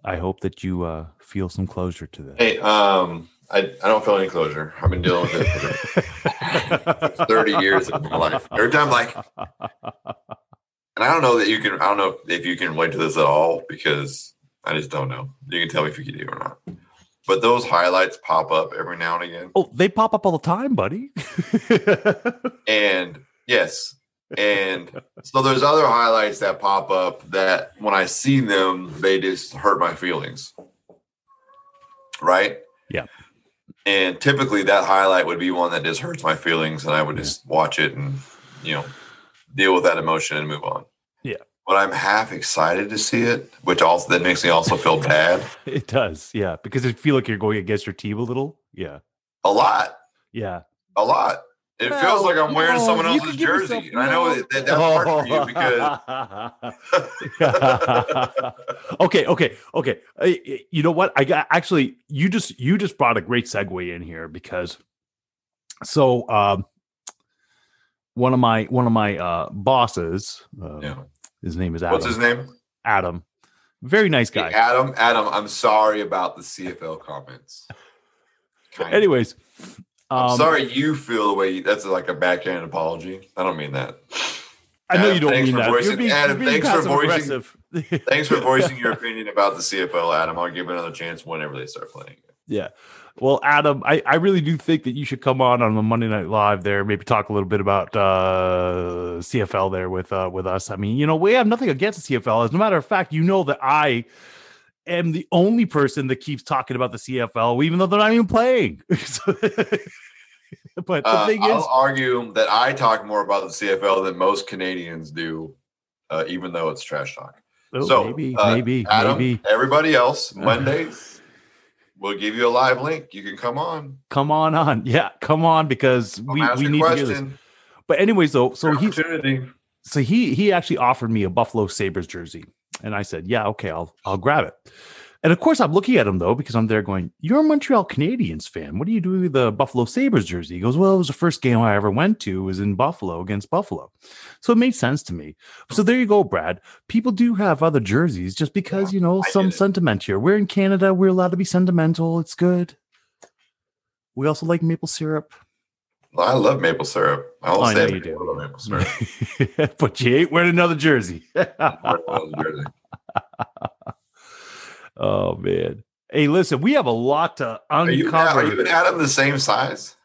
I hope that you uh, feel some closure to that. Hey, um, I, I don't feel any closure. I've been dealing with it for (laughs) 30 years of my life. Every time, like, (laughs) and I don't know that you can, I don't know if you can relate to this at all because I just don't know. You can tell me if you can do or not. But those highlights pop up every now and again. oh, they pop up all the time, buddy. (laughs) And yes. And so there's other highlights that pop up that when I see them, they just hurt my feelings. Right? Yeah. And typically that highlight would be one that just hurts my feelings and I would just watch it and, you know, deal with that emotion and move on. Yeah. But I'm half excited to see it, which also that makes me also feel bad. (laughs) it does, yeah, because I feel like you're going against your team a little. Yeah, A lot. yeah. A lot. It Well, feels like I'm wearing no, someone else's jersey. yourself- and I know no. that, that that's hard for you because (laughs) okay, okay, okay. Uh, You know what? I got actually. You just you just brought a great segue in here because so um, one of my one of my uh, bosses, uh, yeah. his name is Adam. What's his name? Adam, very nice Hey, guy. Adam, Adam, I'm sorry about the CFL comments. (laughs) Anyways, I'm um, sorry you feel the way you, that's like a backhand apology. I don't mean that. I know Adam, you don't mean that. voicing- being, Adam, thanks for voicing- Thanks for voicing your opinion about the CFL, Adam. I'll give it another chance whenever they start playing. Yeah. Well, Adam, I, I really do think that you should come on on the Monday Night Live there, maybe talk a little bit about uh, CFL there with uh, with us. I mean, you know, we have nothing against the CFL. As a matter of fact, you know that I am the only person that keeps talking about the CFL, even though they're not even playing. (laughs) But the Uh, thing I'll is, argue that I talk more about the CFL than most Canadians do, uh, even though it's trash talk. oh, so, maybe, uh, maybe, Adam, maybe everybody else, Mondays, we'll give you a live link. You can come on. come on on. Yeah, come on because Come we, we need to hear this. But anyways, so so he so he he actually offered me a Buffalo Sabres jersey. And I said, Yeah, okay, I'll I'll grab it. And of course, I'm looking at him though, because I'm there going, You're a Montreal Canadiens fan. What are you doing with the Buffalo Sabres jersey? He goes, Well, it was the first game I ever went to, was in Buffalo against Buffalo. So it made sense to me. So there you go, Brad. People do have other jerseys just because, you know, I some sentiment here. We're in Canada, we're allowed to be sentimental. It's good. We also like maple syrup. I love maple syrup. I will oh, I say know you do. I love maple syrup. (laughs) but you ain't wearing another jersey. (laughs) oh man. Hey, listen, we have a lot to Are you, uncover. are you and Adam the same size?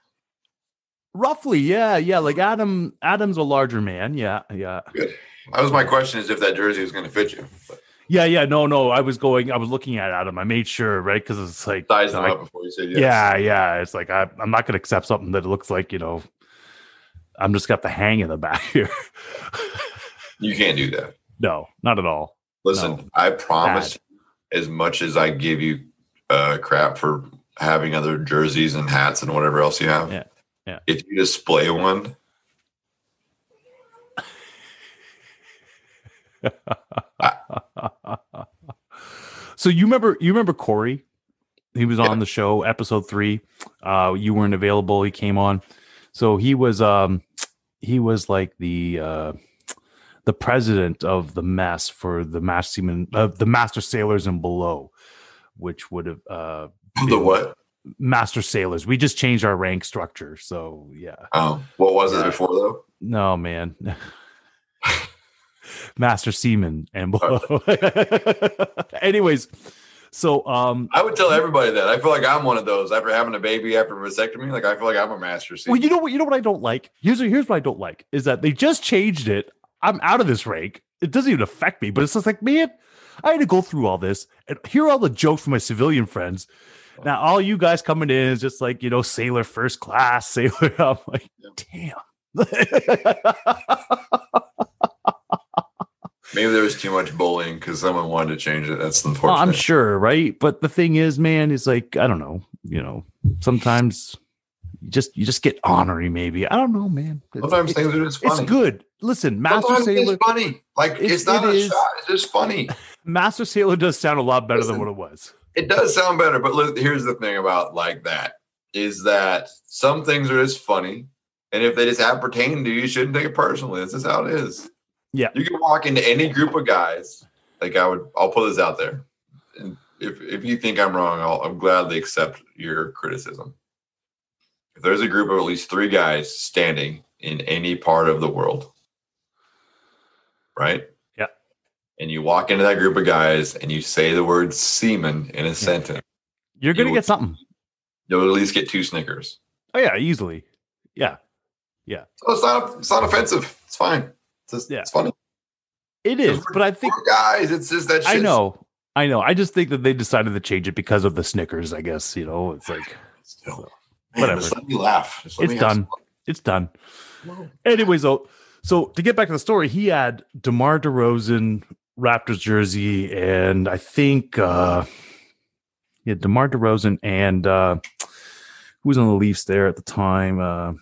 Roughly, yeah, yeah. Like Adam, Adam's a larger man. Yeah, yeah, Good. That was my question: is if that jersey is going to fit you? But yeah, yeah. No, no. I was going. I was looking at Adam. I made sure, right? Because it's like, size them up before you said yes. yeah, yeah. It's like I, I'm not going to accept something that looks like you know. I'm just got the hang in the back (laughs) here. You can't do that. No, not at all. Listen, No. I promise as much as I give you uh, crap for having other jerseys and hats and whatever else you have. Yeah, yeah. If you display one, (laughs) so you remember you remember Corey? He was on the show, episode three. Uh, you weren't available. He came on. So he was um he was like the uh the president of the mess for the master seamen uh, the master sailors and below, which would have uh (clears throat) the what? master sailors. We just changed our rank structure. So yeah. Oh, what was it before though? No, man. (laughs) Master Seaman and below. (laughs) Anyways, so um I would tell everybody that. I feel like I'm one of those after having a baby after a vasectomy. Like I feel like I'm a master. well, you know what you know what I don't like? Here's here's what I don't like is that they just changed it. I'm out of this rank. It doesn't even affect me, but it's just like, man, I had to go through all this and hear all the jokes from my civilian friends. Oh. Now all you guys coming in is just like, you know, sailor first class, (laughs) sailor. I'm like, damn. (laughs) Maybe there was too much bullying because someone wanted to change it. That's unfortunate. I'm sure, right? But the thing is, man, is like I don't know. You know, sometimes you just you just get honorary. Maybe I don't know, man. It's, Sometimes it- things are just it's good. Listen, Master Sometimes Sailor, it's funny. Like It's- it's, not it a is. shot. It's just funny. (laughs) Master Sailor does sound a lot better than what it was. It does sound better, but look, here's the thing about like that is that some things are just funny, and if they just appertain to you, you shouldn't take it personally. This is how it is. Yeah. you can walk into any group of guys. Like I would, I'll put this out there. And if if you think I'm wrong, I'll, I'll gladly accept your criticism. If there's a group of at least three guys standing in any part of the world, right? Yeah. And you walk into that group of guys and you say the word semen in a sentence, You're gonna You- get something. you'll at least get two Snickers. Oh yeah, easily. Yeah, Yeah. So it's not it's not offensive. It's fine. It's just, Yeah. it's funny. it is. But I think guys, it's just that. I know, I know. I just think that they decided to change it because of the Snickers. I guess you know, it's like Still, Whatever. Man, just let me laugh. Let it's me done. It's done. Anyways, though, so to get back to the story, he had DeMar DeRozan Raptors jersey, and I think uh yeah, DeMar DeRozan and uh who was on the Leafs there at the time? Uh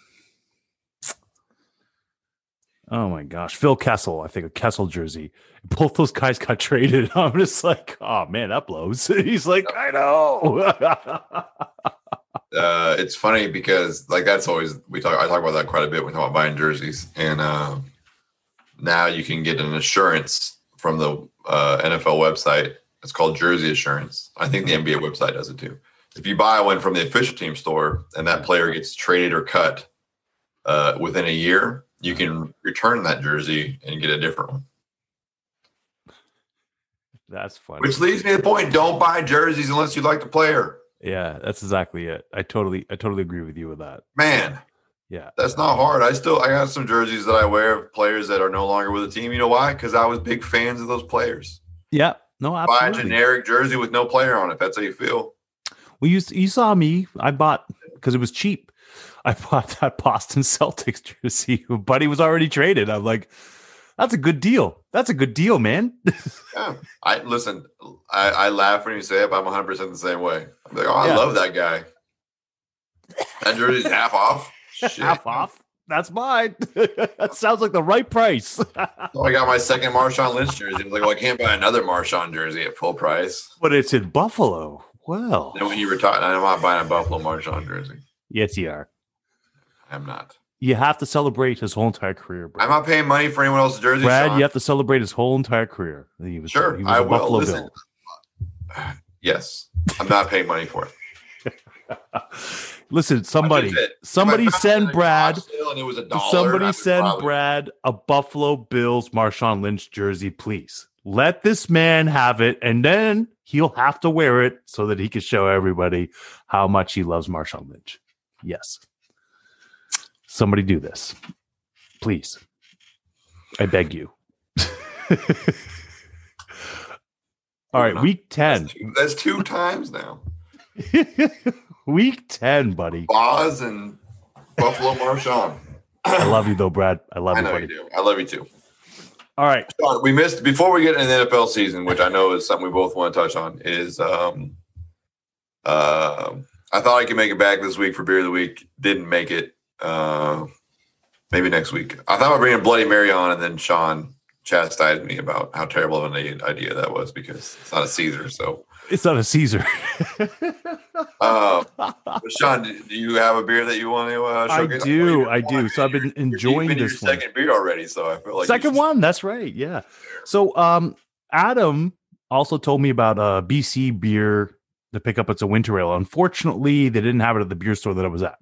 Oh my gosh, Phil Kessel, I think a Kessel jersey. Both those guys got (laughs) traded. I'm just like, oh man, that blows. (laughs) He's like, I know. (laughs) uh, it's funny because like that's always we talk. I talk about that quite a bit when we talk about buying jerseys, and uh, now you can get an assurance from the uh, NFL website. It's called Jersey Assurance. I think the NBA website does it too. If you buy one from the official team store and that player gets traded or cut uh, within a year, you can return that jersey and get a different one. That's funny. Which leads me to the point: don't buy jerseys unless you like the player. Yeah, that's exactly it. I totally, I totally agree with you with that. Man, Yeah, That's not hard. I still I got some jerseys that I wear of players that are no longer with the team. You know why? Because I was big fans of those players. yeah. No, Buy a generic jersey with no player on it. That's how you feel. Well, you you saw me. I bought because it was cheap. I (laughs) bought that Boston Celtics jersey. Buddy was already traded. I'm like, that's a good deal. That's a good deal, man. (laughs) Yeah. I listen. I, I laugh when you say it. But I'm 100 percent the same way. I'm like, oh, I Yeah. love that guy. That jersey's (laughs) half off. Shit. Half off. That's mine. (laughs) that sounds like the right price. So oh, I got my second Marshawn Lynch jersey. I was like, well, I can't buy another Marshawn jersey at full price. but it's in Buffalo. Well, Then when he retired, I'm not buying a Buffalo Marshawn jersey. yes, you are. I'm not. You have to celebrate his whole entire career, Brad. I'm not paying money for anyone else's jersey. Brad, Sean. you have to celebrate his whole entire career. He was, Sure, he was I will. Buffalo Listen. Bill. (sighs) Yes, I'm not paying money for it. (laughs) Listen, somebody, it? somebody If I found it send Brad. and it was a Somebody send probably- Brad a Buffalo Bills Marshawn Lynch jersey, please. Let this man have it, and then he'll have to wear it so that he can show everybody how much he loves Marshawn Lynch. Yes. Somebody do this. Please. I beg you. (laughs) All right, week 10. That's two, that's two times now. (laughs) week 10, buddy. Boz and Buffalo Marshawn. I love you though, Brad. I love I you, know buddy. you do. I love you too. All right. We missed before we get into the NFL season, which I know is something we both want to touch on. Is um, uh, I thought I could make it back this week for beer of the week. Didn't make it. Uh, maybe next week. I thought about bringing Bloody Mary on, and then Sean chastised me about how terrible of an idea that was because it's not a Caesar. So It's not a Caesar. (laughs) Uh, Sean, do you have a beer that you want to uh, I do. I do. So I've been enjoying this one. second beer already, so I feel like Second should- one. That's right. Yeah. So um Adam also told me about uh BC beer to pick up. It's a winter ale. Unfortunately, they didn't have it at the beer store that I was at.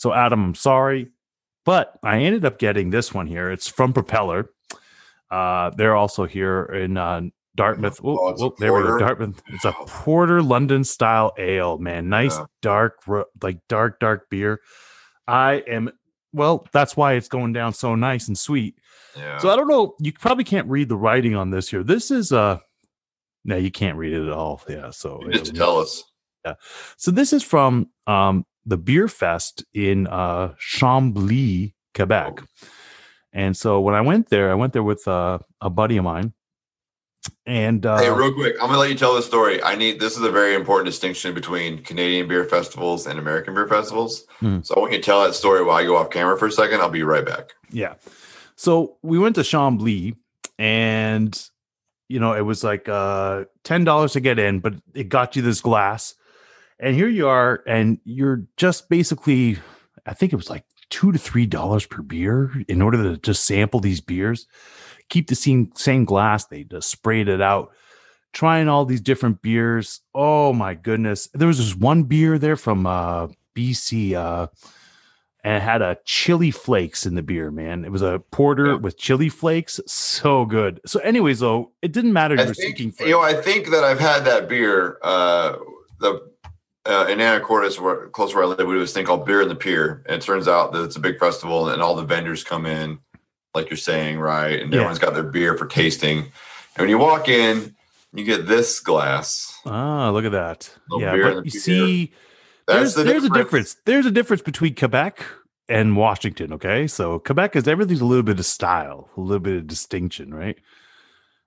So Adam, I'm sorry. But I ended up getting this one here. It's from Propeller. Uh they're also here in uh Dartmouth. Oh, Oh, a oh, there we go. Dartmouth. It's a porter London style ale, man. Nice Yeah. dark, like dark, dark beer. I am well, that's why it's going down so nice and sweet. Yeah. So I don't know. You probably can't read the writing on this here. This is uh no, you can't read it at all. Yeah. So just tell us. Yeah. So this is from um the beer fest in uh Chambly, Quebec. And so when I went there, I went there with uh, a buddy of mine. And uh, hey, real quick, I'm gonna let you tell this story. I need this is a very important distinction between Canadian beer festivals and American beer festivals. Hmm. So I want you to tell that story while I go off camera for a second. I'll be right back. Yeah. So we went to Chambly and you know, it was like uh ten dollars to get in, but it got you this glass. And here you are, and you're just basically, I think it was like two to three dollars per beer in order to just sample these beers. Keep the same same glass. They just sprayed it out, trying all these different beers. Oh my goodness. There was this one beer there from uh BC, uh, and it had a chili flakes in the beer, man. It was a porter Yeah. with chili flakes. So good. So, anyways, though, it didn't matter. You I were think seeking for you know. I think that I've had that beer. Uh, the uh, in Anacortes, where close where I live, we do this thing called Beer in the Pier, and it turns out that it's a big festival, and all the vendors come in, like you're saying, right? And Yeah. everyone's got their beer for tasting. And when you walk in, you get this glass. Ah, look at that. Yeah, but you see, That's there's, the there's a difference. There's a difference between Quebec and Washington. Okay, so Quebec is everything's a little bit of style, a little bit of distinction, right?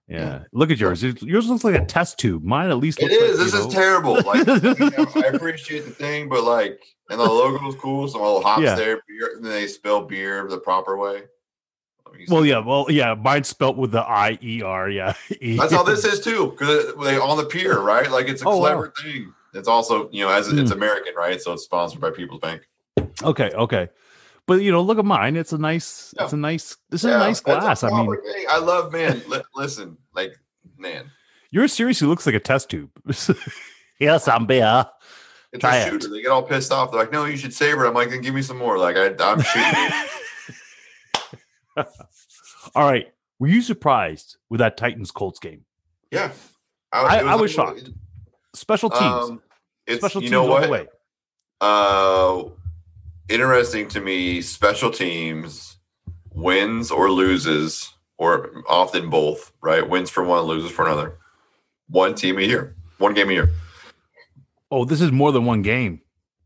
Yeah. Yeah. Look at yours. Yours looks like a test tube. Mine at least It is. Like, This is know- terrible. Like (laughs) I appreciate the thing, but like, and the logo logo's cool. Some little hops Yeah. there. Beer, and they spell beer the proper way. Well, yeah. Well, yeah. Mine's spelt with the I E R. Yeah. (laughs) That's how this is too, because they on the pier, right? Like it's a Oh, wow. clever thing. It's also, you know, as it's hmm. American, right? So it's sponsored by People's Bank. Okay. Okay. But you know, look at mine. It's a nice. Yeah. It's a nice. This is Yeah, a nice glass. I mean, thing. I love man. li- listen, like man, yours seriously looks like a test tube. (laughs) yes, I'm beer. it's Try a it. shooter. They get all pissed off. They're like, "No, you should savor." it." I'm like, "Then give me some more." Like I, I'm shooting. (laughs) All right. Were you surprised with that Titans Colts game? yeah, I- it I was unbelievable. shocked. Special teams. Um, Special you teams know all what? the way. Uh, interesting to me. Special teams wins or loses, or often both. Right, wins for one, loses for another. One team a year, one game a year. Oh, this is more than one game.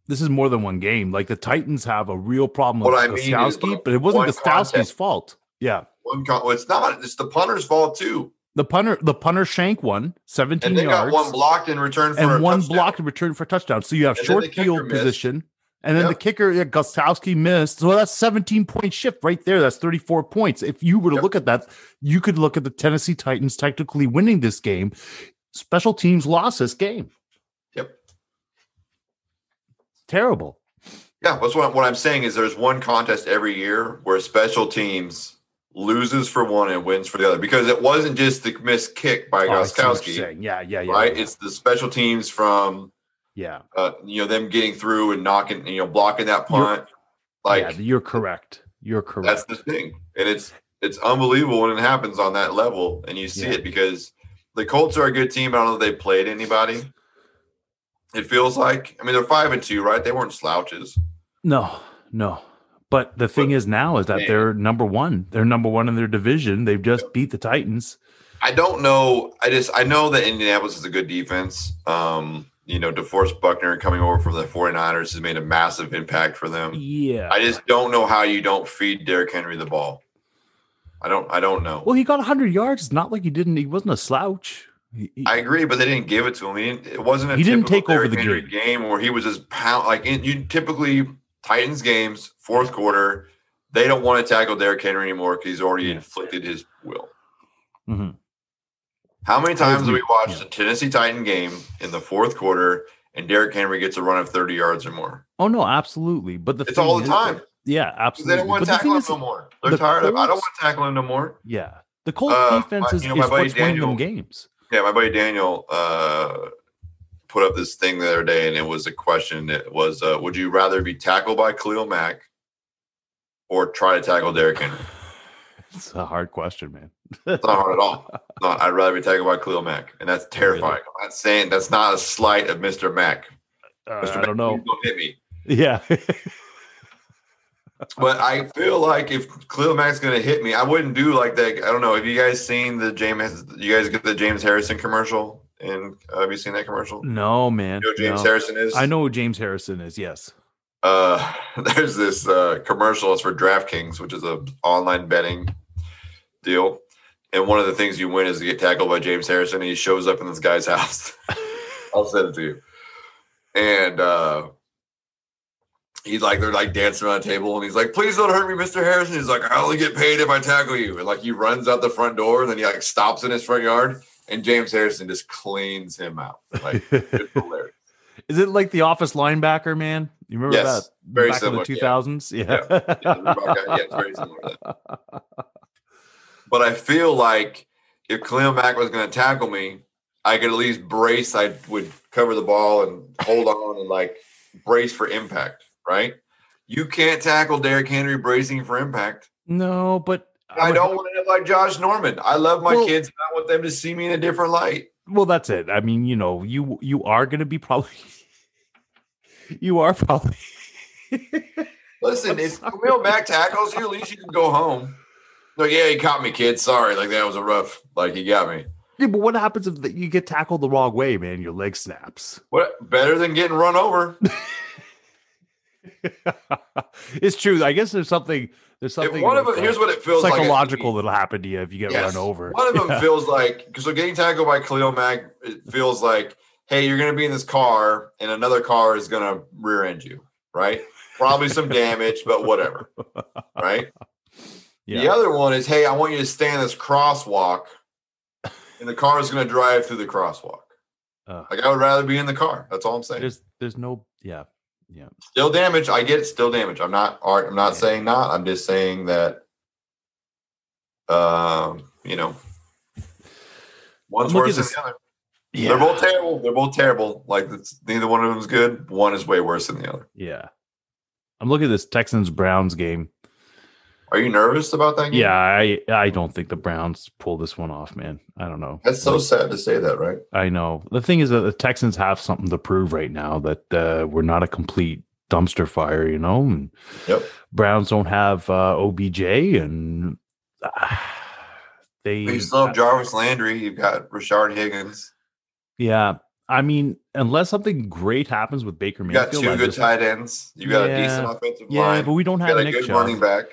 This is more than one game. Like the Titans have a real problem with What I mean Gostkowski, but it wasn't Gostkowski's fault. Yeah. One, con- well, it's not. It's the punter's fault too. The punter, the punter shank one, 17 And they yards, got one blocked in return for a and one touchdown. blocked in return for a touchdown. So you have And short field position, and then the kicker, yeah, Gostkowski missed. So that's 17 point shift right there. That's 34 points. If you were to Yep. look at that, you could look at the Tennessee Titans technically winning this game. Special teams lost this game. Yep. Terrible. Yeah, that's what, what I'm saying is there's one contest every year where special teams loses for one and wins for the other because it wasn't just the missed kick by Oh, I see what you're Gostkowski. Yeah, yeah, yeah. right? yeah. It's the special teams from yeah. uh, you know them getting through and knocking, you know, blocking that You're- punt. Like yeah, you're correct. You're correct. that's the thing, and it's it's unbelievable when it happens on that level, and you see Yeah. it because the Colts are a good team. I don't know if they played anybody. It feels like I mean they're five and two, right? They weren't slouches. No, no. But the thing But- is now is that Man. they're number one. They're number one in their division. They've just beat the Titans. I don't know. I just I know that Indianapolis is a good defense. Um, you know, DeForest Buckner coming over from the 49ers has made a massive impact for them. Yeah. I just don't know how you don't feed Derrick Henry the ball. I don't. I don't know. Well, he got 100 yards. It's not like he didn't. He wasn't a slouch. He- he- I agree, but they didn't give it to him. He didn't, it wasn't. A He didn't take over the Henry game. game where he was just pound. Like in, you typically Titans games, fourth quarter, they don't want to tackle Derrick Henry anymore because he's already Yeah. inflicted his will. Mhm. How many times have we watched a Tennessee Titan game in the fourth quarter and Derrick Henry gets a run of 30 yards or more? Oh no, absolutely. But the It's all the is- time. Yeah, absolutely. They don't want to tackle him is- no more. They're the tired of I don't want to tackle him no more. Yeah, the Colts Uh, defense my- is, you know, is what's winning them games. Yeah, my buddy Daniel uh, put up this thing the other day, and it was a question. It was, uh, would you rather be tackled by Khalil Mack or try to tackle Derrick Henry? (sighs) It's a hard question, man. It's not hard at all. I'd rather be tackled by Khalil Mack, and that's terrifying. I'm not saying that's not a slight of Mr. Mack. Uh, Mr. I Mack, don't know. Don't hit me. Yeah, (laughs) But I feel like if Khalil Mack's going to hit me, I wouldn't do like that. I don't know. Have you guys seen the James? You guys get the James Harrison commercial? And uh, have you seen that commercial? no, man. You know James no. Harrison is? I know who James Harrison is. Yes. uh (laughs) there's this uh commercial it's for DraftKings, which is a online betting deal. And one of the things you win is to get tackled by James Harrison. And he shows up in this guy's (laughs) house. I'll send it to you. And uh he's like they're like dancing around a table and he's like, please don't hurt me, Mr. Harrison. He's like, I only get paid if I tackle you. And like he runs out the front door and then he like stops in his front yard and James Harrison just cleans him out. Like it's (laughs) hilarious. Is it like the office linebacker, man? You remember Yes, that very back similar, in the yeah. two thousands? Yeah. Yeah, yeah, it's very similar to that. (laughs) But I feel like if Khalil Mack was going to tackle me, I could at least brace. I would cover the ball and hold on and like brace for impact, right? You can't tackle Derrick Henry bracing for impact. no, but I would- don't want to end like Josh Norman. I love my Well- kids. And I want them to see me in a different light. Well, that's it. I mean, you know, you you are going to be probably. (laughs) You are probably. Listen, (laughs) if. Khalil Mack tackles you, at least you can go home. Like, yeah, he caught me, kid. Sorry. Like, that was a rough, like, he got me. Yeah, but what happens if you get tackled the wrong way, man? Your leg snaps. What better than getting run over? (laughs) it's true. I guess there's something. There's If something. one of them, here's what it feels psychological like. that'll happen to you if you get Yes. run over. One of them Yeah. feels like because so getting tackled by Khalil Mack, it feels like, hey, you're going to be in this car, and another car is going to rear end you, right? Probably some damage, but whatever, right? The other one is, hey, I want you to stay in this crosswalk, and the car is going to drive through the crosswalk. Uh, Like I would rather be in the car. That's all I'm saying. there's there's no yeah yeah Still damage. I get it. Still damage. I'm not. art. I'm not Yeah. saying not. I'm just saying that. Um, you know, one's worse than the other. yeah They're both terrible. They're both terrible. Like neither one of them is good. One is way worse than the other. yeah. I'm looking at this Texans Browns game. Are you nervous about that game? Yeah, I I don't think the Browns pull this one off, man. I don't know. That's so Like, sad to say that, right? I know. The thing is that the Texans have something to prove right now that uh, we're not a complete dumpster fire, you know. And Yep. Browns don't have uh, OBJ, and uh, (sighs) they. But you still have Jarvis Landry. You've got Rashard Higgins. yeah, I mean, unless something great happens with Baker Mayfield, You got two I good just- tight ends. You got Yeah. a decent offensive yeah, line. but we don't have a Nick good Chubb. running back.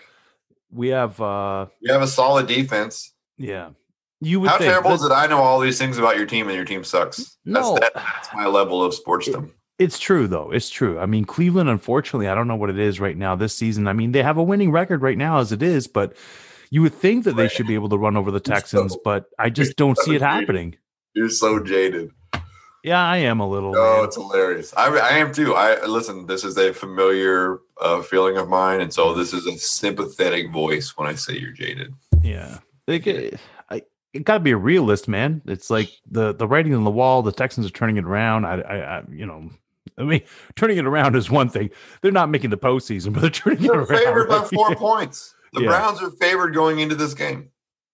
We have, uh You have a solid defense. yeah. You would How think terrible that- is it? I know all these things about your team, and your team sucks. That's, No. that, that's my level of sportsdom. It's true though. It's true. I mean, Cleveland, unfortunately, I don't know what it is right now this season. I mean, they have a winning record right now as it is, but you would think that they should be able to run over the Texans, so- but I just don't see it so happening. You're so jaded. Yeah, I am a little. Oh, it's hilarious. I, I am too. I listen. This is a familiar uh, feeling of mine, and so this is a sympathetic voice when I say you're jaded. Yeah, Like, eh, I, it got to be a realist, man. It's like the the writing on the wall. The Texans are turning it around. I, I, I you know, I mean, (laughs) turning it around is one thing. They're not making the postseason, but they're turning They're it around favored by four (laughs) points. The Yeah. Browns are favored going into this game.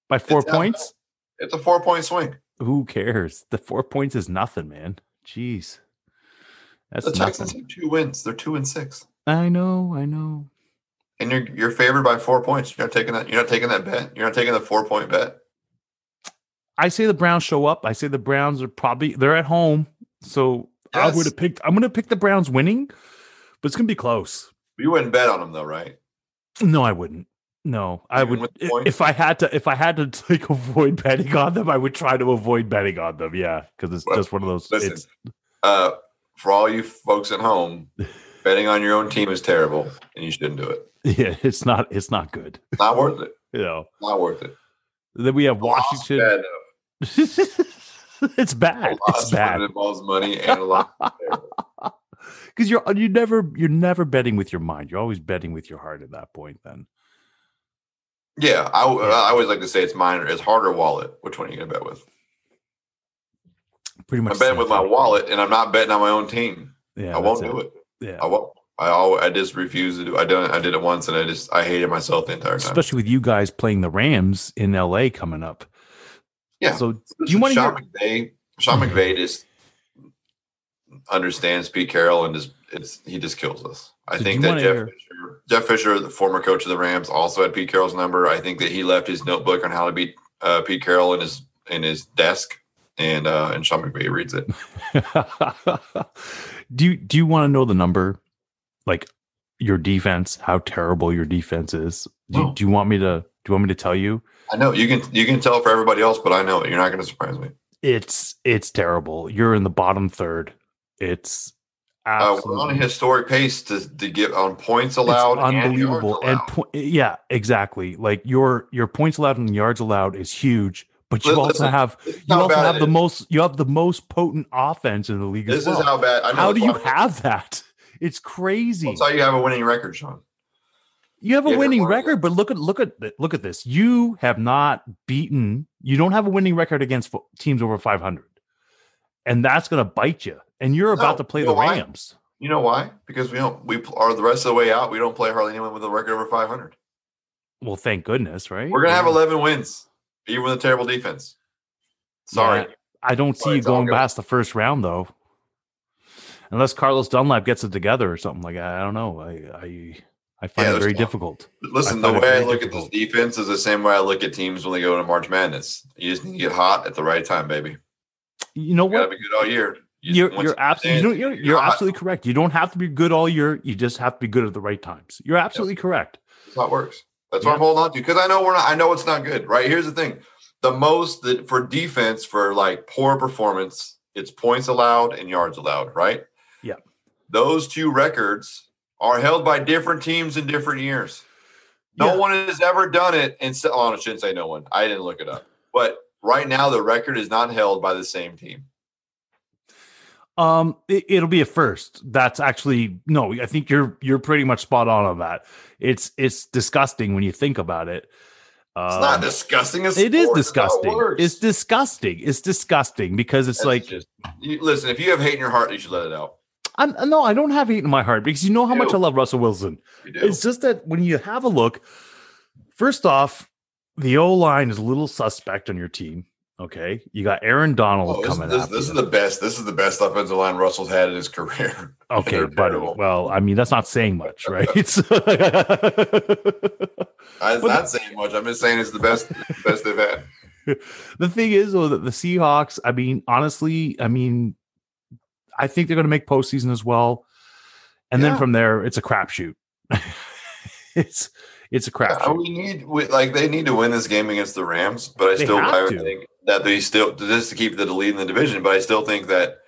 by four It's points. It's a four point swing. Who cares? The four points is nothing, man. Jeez, that's The Texans nothing. have two wins. They're two and six, I know, I know. and you're you're favored by four points. You're not taking that. You're not taking that bet. You're not taking the four point bet. I say the Browns show up. I say the Browns are probably they're at home, so I would have picked. I'm going to pick the Browns winning, but it's going to be close. You wouldn't bet on them though, right? No, I wouldn't. No, I Even would with the i- points? if I had to if I had to (laughs) like avoid betting on them, I would try to avoid betting on them. Yeah, because it's Well, just one of those. listen. It's Uh, for all you folks at home, (laughs) betting on your own team is terrible, and you shouldn't do it. yeah, it's not it's not good. Not worth it. (laughs) You know. Not worth it. Then we have A loss is Washington. bad it's bad. It's bad it involves money and a lot. because you're you never you're never betting with your mind. You're always betting with your heart at that point. Then Yeah, I, I always like to say it's mine. It's harder wallet. Which one are you gonna bet with? pretty much I'm betting with my wallet, and I'm not betting on my own team. Yeah, I won't do it. Yeah, I won't. I always, I just refuse to do. I did. I did it once, and I just I hated myself the entire time. especially with you guys playing the Rams in L.A. coming up. Yeah. So do you want to Sean hear? McVay? Sean mm-hmm. McVay just understands Pete Carroll, and just it's he just kills us. I do think that Jeff hear- Fisher, Jeff Fisher, the former coach of the Rams, also had Pete Carroll's number. I think that he left his notebook on how to beat uh, Pete Carroll in his in his desk, and uh, and Sean McVay reads it. (laughs) do you do you want to know the number? Like your defense, how terrible your defense is. Do, No. do you want me to? Do you want me to tell you? I know you can you can tell for everybody else, but I know it. You're not going to surprise me. It's it's terrible. You're in the bottom third. It's Uh, we're on a historic pace to, to get on points it's allowed. unbelievable. And, And, allowed. po- yeah, exactly. Like your your points allowed and yards allowed is huge, but you Li- also have you also have the is. most you have the most potent offense in the league. This well. is how bad. How do you have that? It's crazy. That's how you have a winning record, Sean. You have a Yeah, winning record, but look at look at look at this. You have not beaten. You don't have a winning record against teams over 500, and that's going to bite you. And you're about No, to play you the know why? Rams. You know why? Because we don't. We are the rest of the way out. We don't play hardly anyone with a record over 500. Well, thank goodness, right? We're gonna have 11 wins, even with a terrible defense. Sorry. Yeah, I don't see you going past the first round though, unless Carlos Dunlap gets it together or something like that. I don't know. I I, I find Yeah, it very difficult. Listen, the way I look difficult. at this defense is the same way I look at teams when they go to March Madness. You just need to get hot at the right time, baby. You know You gotta be good all year. You- You're you're absolutely you know, understand you're, you're hot, absolutely correct. You don't have to be good all year. You just have to be good at the right times. You're absolutely correct. That's how it works. That's Yeah. what I'm holding on to because I know we're not. I know it's not good. Right here's the thing: the most that for defense for like poor performance, it's points allowed and yards allowed. Right? Yeah. Those two records are held by different teams in different years. No Yeah. one has ever done it. And so, oh, I shouldn't say no one. I didn't look it up. But right now, the record is not held by the same team. Um, it, it'll be a first. That's actually no. I think you're you're pretty much spot on on that. It's it's disgusting when you think about it. It's Um, not disgusting. It's It is sports. It's disgusting. It's disgusting. It's disgusting because it's That's like just, you, listen. If you have hate in your heart, you should let it out. I'm no, I don't have hate in my heart because you know how much do. I love Russell Wilson. It's just that when you have a look, first off, the O line is a little suspect on your team. Okay, you got Aaron Donald Oh, this, coming this, this is the best. This is the best offensive line Russell's had in his career. (laughs) Okay, terrible. Well, I mean, that's not saying much, right? (laughs) (laughs) I'm not saying much. I'm just saying it's the best, best they've had. the thing is, though, that the Seahawks, I mean, honestly, I mean, I think they're going to make postseason as well. And then from there, it's a crapshoot. it's it's a Yeah, crapshoot. we need, we, like, they need to win this game against the Rams, but I They still have I to. think that they still just to keep the lead in the division. But I still think that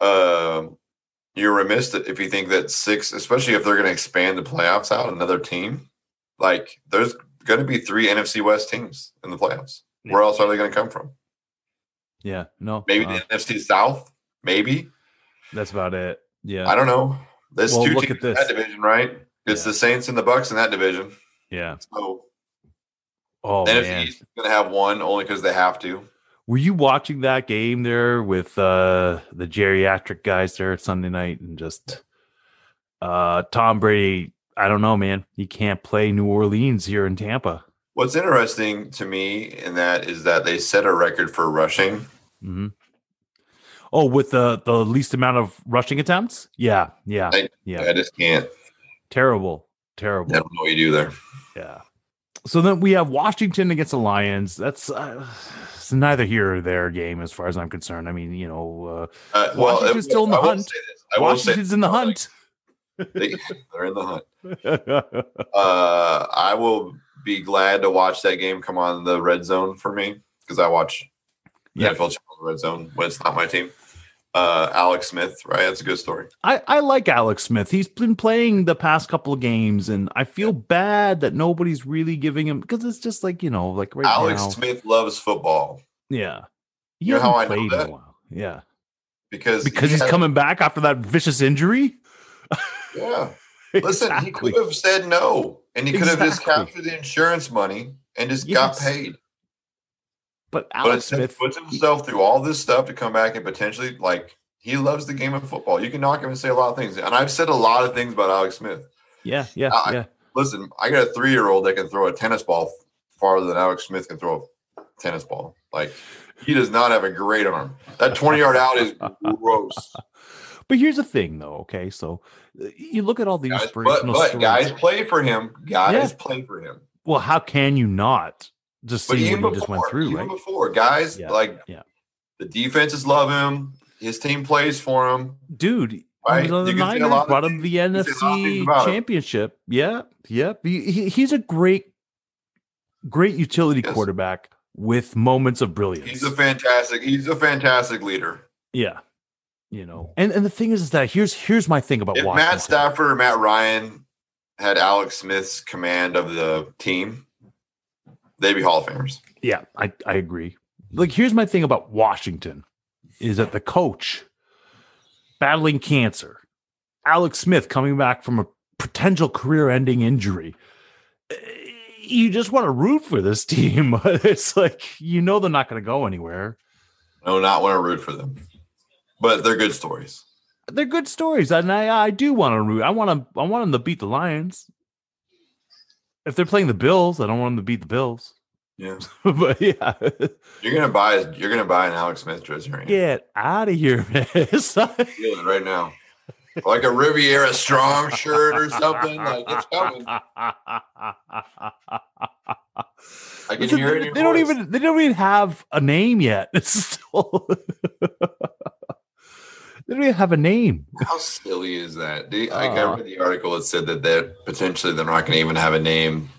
um, you're remiss if you think that six, especially if they're going to expand the playoffs out another team, like there's going to be three NFC West teams in the playoffs. Yeah. Where else are they going to come from? yeah, no, Maybe uh, the NFC South. Maybe that's about it. Yeah, I don't know. There's Well, two look teams at in that division, right? It's Yeah. the Saints and the Bucks in that division. yeah. So Oh the NFC man, East is going to have one only because they have to. were you watching that game there with uh the geriatric guys there Sunday night and just uh Tom Brady? I don't know, man. He can't play New Orleans here in Tampa. What's interesting to me in that is that they set a record for rushing. hmm Oh, with the the least amount of rushing attempts? Yeah, yeah, I- yeah. I just can't. Terrible, terrible. I don't know what you do there. Yeah. So then we have Washington against the Lions. That's uh, it's neither here or there game as far as I'm concerned. I mean, you know, Uh, well, Washington's uh, still in the I hunt. say this. uh, I will say Washington's in the hunt. they, they're in the hunt. (laughs) Uh, I will be glad to watch that game come on the red zone for me because I watch the Yeah. NFL channel red zone when it's not my team. Uh, Alex Smith, right? That's a good story. I, I like Alex Smith. He's been playing the past couple of games, and I feel bad that nobody's really giving him because it's just like you know, like right Alex now. Smith loves football Yeah, he You know how I know that? Yeah, because because he he's has- coming back after that vicious injury. Yeah, (laughs) listen, he could have said no, and he could have just captured the insurance money and just Yes. got paid. But But Alex he Smith, puts himself through all this stuff to come back and potentially like he loves the game of football. You can knock him and say a lot of things, and I've said a lot of things about Alex Smith. yeah, yeah, I- yeah. Listen, I got a three-year-old that can throw a tennis ball farther than Alex Smith can throw a tennis ball. Like he does not have a great arm. That twenty-yard out is gross. (laughs) But here's the thing, though. Okay, so uh, you look at all these Guys, but, but guys play for him. Guys Yeah. play for him. well, how can you not just But even what he before, just went through, even right? before, guys, Yeah, like yeah. the defenses love him. His team plays for him. Dude, Right? the You can say a Niners, brought him the you can say a lot of things NFC about him. championship. Yeah, yeah. He, he- he's a great, great utility Yes. quarterback with moments of brilliance. He's a fantastic. He's a fantastic leader. yeah, you know. And and the thing is, is that here's here's my thing about Matt Stafford or Matt Ryan had Alex Smith's command of the team, they'd be Hall of Famers. Yeah, I, I agree. Like, here's my thing about Washington is that the coach battling cancer, Alex Smith coming back from a potential career ending injury. eh, You just want to root for this (laughs) team. It's like, you know, they're not going to go anywhere. No, not want to root for them, but they're good stories. They're good stories. And I, I do want to root. I want to, I want them to beat the Lions. If they're playing the Bills, I don't want them to beat the Bills. Yeah, (laughs) but yeah, you're gonna buy. You're gonna buy an Alex Smith jersey right get out of here, (laughs) man. Feel it right now, like a Rivera Strong shirt or something. Like it's coming. I can hear it. they don't even they don't even have a name yet. (laughs) It's still they don't even have a name. How silly is that? Do you, like, I Uh. read the article that said that they're potentially they're not going to even have a name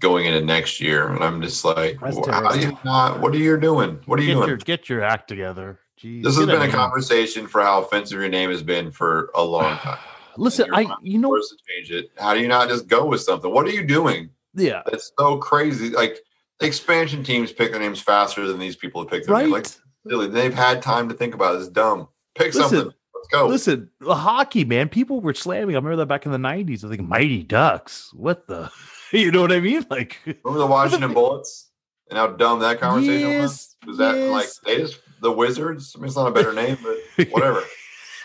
going into next year, and I'm just like, how do you not? What are you doing? What are you Get doing? your get your act together. Jeez, this has get been a name. conversation for how offensive your name has been for a long (sighs) time. Listen, You're I you know to change it. How do you not just go with something? What are you doing? yeah That's so crazy. Like expansion teams pick their names faster than these people have picked their right. name. Like really, they've had time to think about it. It's dumb. Pick Listen, something. Let's go. Listen, the hockey man, people were slamming. I remember that back in the nineties. I think Mighty Ducks. What the, (laughs) you know what I mean? (laughs) Like Remember the Washington (laughs) Bullets and how dumb that conversation was? yes, Was that like they just the Wizards? I mean, it's not a better name, but whatever.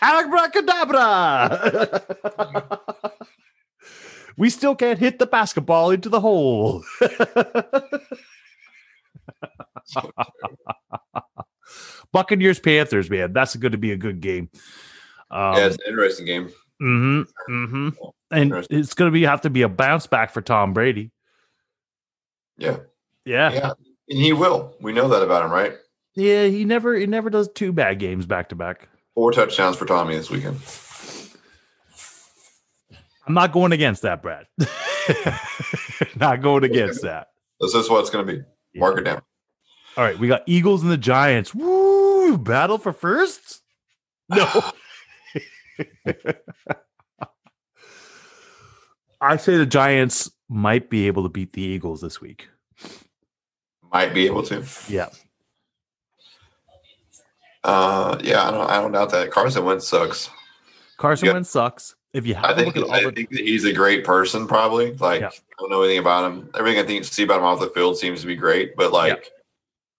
Abracadabra! we still can't hit the basketball into the hole. Buccaneers Panthers, man, that's going to be a good game. Um, yeah, it's an interesting game. Mm-hmm. Mm-hmm. And it's going to be have to be a bounce back for Tom Brady. Yeah, Yeah. yeah, and he will. We know that about him, right? Yeah, he never he never does two bad games back to back. Four touchdowns for Tommy this weekend. I'm not going against that, Brad. (laughs) not going against that. This is what it's going to be. Mark it down. All right, we got Eagles and the Giants. Woo! Battle for first? No. (laughs) I say the Giants might be able to beat the Eagles this week. Might be able to. Yeah. Uh, yeah, I don't. I don't doubt that. Carson Wentz sucks. Carson Yeah. Wentz sucks. If you have I think. look at all I the think that he's a great person. Probably. Like Yeah. I don't know anything about him. Everything I think see about him off the field seems to be great. But like,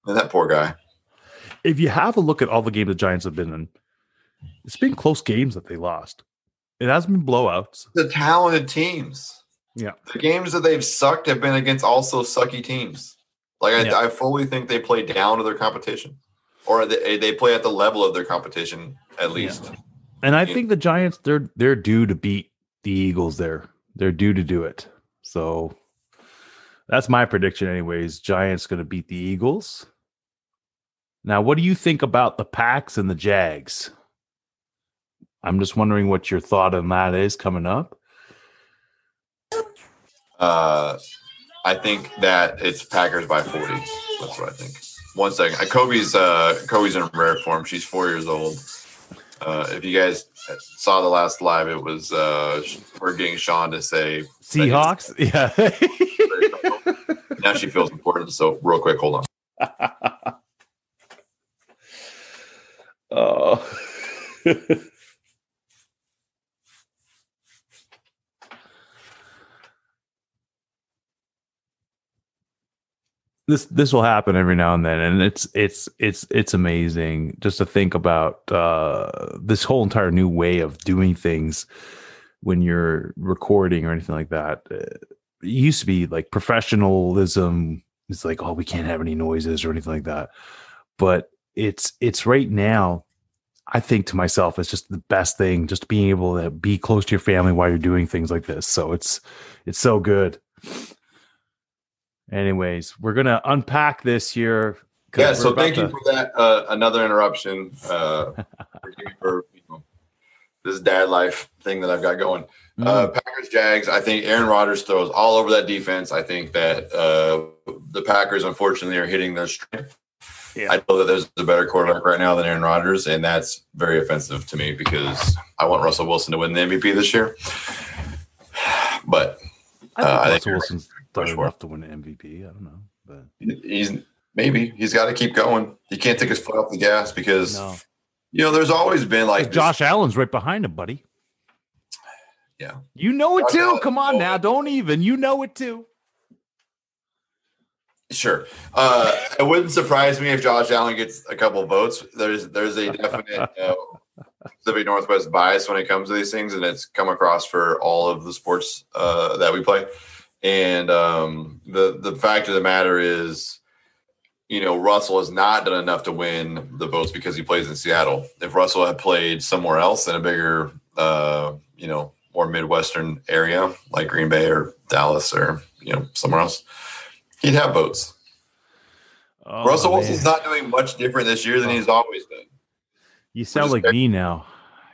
man, that poor guy. If you have a look at all the games the Giants have been in, it's been close games that they lost. It hasn't been blowouts. The talented teams. Yeah. The games that they've sucked have been against also sucky teams. Like I, Yeah. I fully think they play down to their competition, or they, eh, they play at the level of their competition at least. And I Yeah. think the Giants they're they're due to beat the Eagles there. They're due to do it. So that's my prediction anyways. Giants going to beat the Eagles. Now, what do you think about the Packs and the Jags? I'm just wondering what your thought on that is coming up. Uh, I think that it's Packers by 40. That's what I think. One second. Uh, Kobe's uh, Kobe's in rare form. She's four years old. Uh, if you guys saw the last live, it was uh, we're getting Sean to say Seahawks. (laughs) Yeah. now she feels important. So real quick, hold on. (laughs) oh. (laughs) this this will happen every now and then and it's it's it's it's amazing just to think about uh this whole entire new way of doing things when you're recording or anything like that uh, it used to be like professionalism it's like oh we can't have any noises or anything like that but it's it's right now i think to myself it's just the best thing just being able to be close to your family while you're doing things like this. So it's it's so good. Anyways we're gonna unpack this here yeah so thank to... you for that uh, another interruption uh (laughs) for you know, this dad life thing that i've got going. Mm. uh packers jags i think aaron rodgers throws all over that defense. I think that uh the packers unfortunately are hitting their strength yeah. I know that there's a better quarterback right now than Aaron Rodgers, and that's very offensive to me because I want Russell Wilson to win the MVP this year. (sighs) But I think, uh, I think Wilson's done enough to win an MVP. I don't know, but he's maybe he's got to keep going. He can't take his foot off the gas because no. you know there's always been like Josh this, Allen's right behind him, buddy. (sighs) Yeah, you know it Josh too. Allen, Come on now, don't even. You know it too. Sure. Uh, it wouldn't surprise me if Josh Allen gets a couple votes. There's there's a (laughs) definite uh, Pacific Northwest bias when it comes to these things, and it's come across for all of the sports uh, that we play. And um, the the fact of the matter is, you know, Russell has not done enough to win the votes because he plays in Seattle. If Russell had played somewhere else in a bigger, uh, you know, more Midwestern area like Green Bay or Dallas or you know somewhere else, he'd have votes. Oh, Russell man. Wilson's not doing much different this year than he's always done. You sound like me now.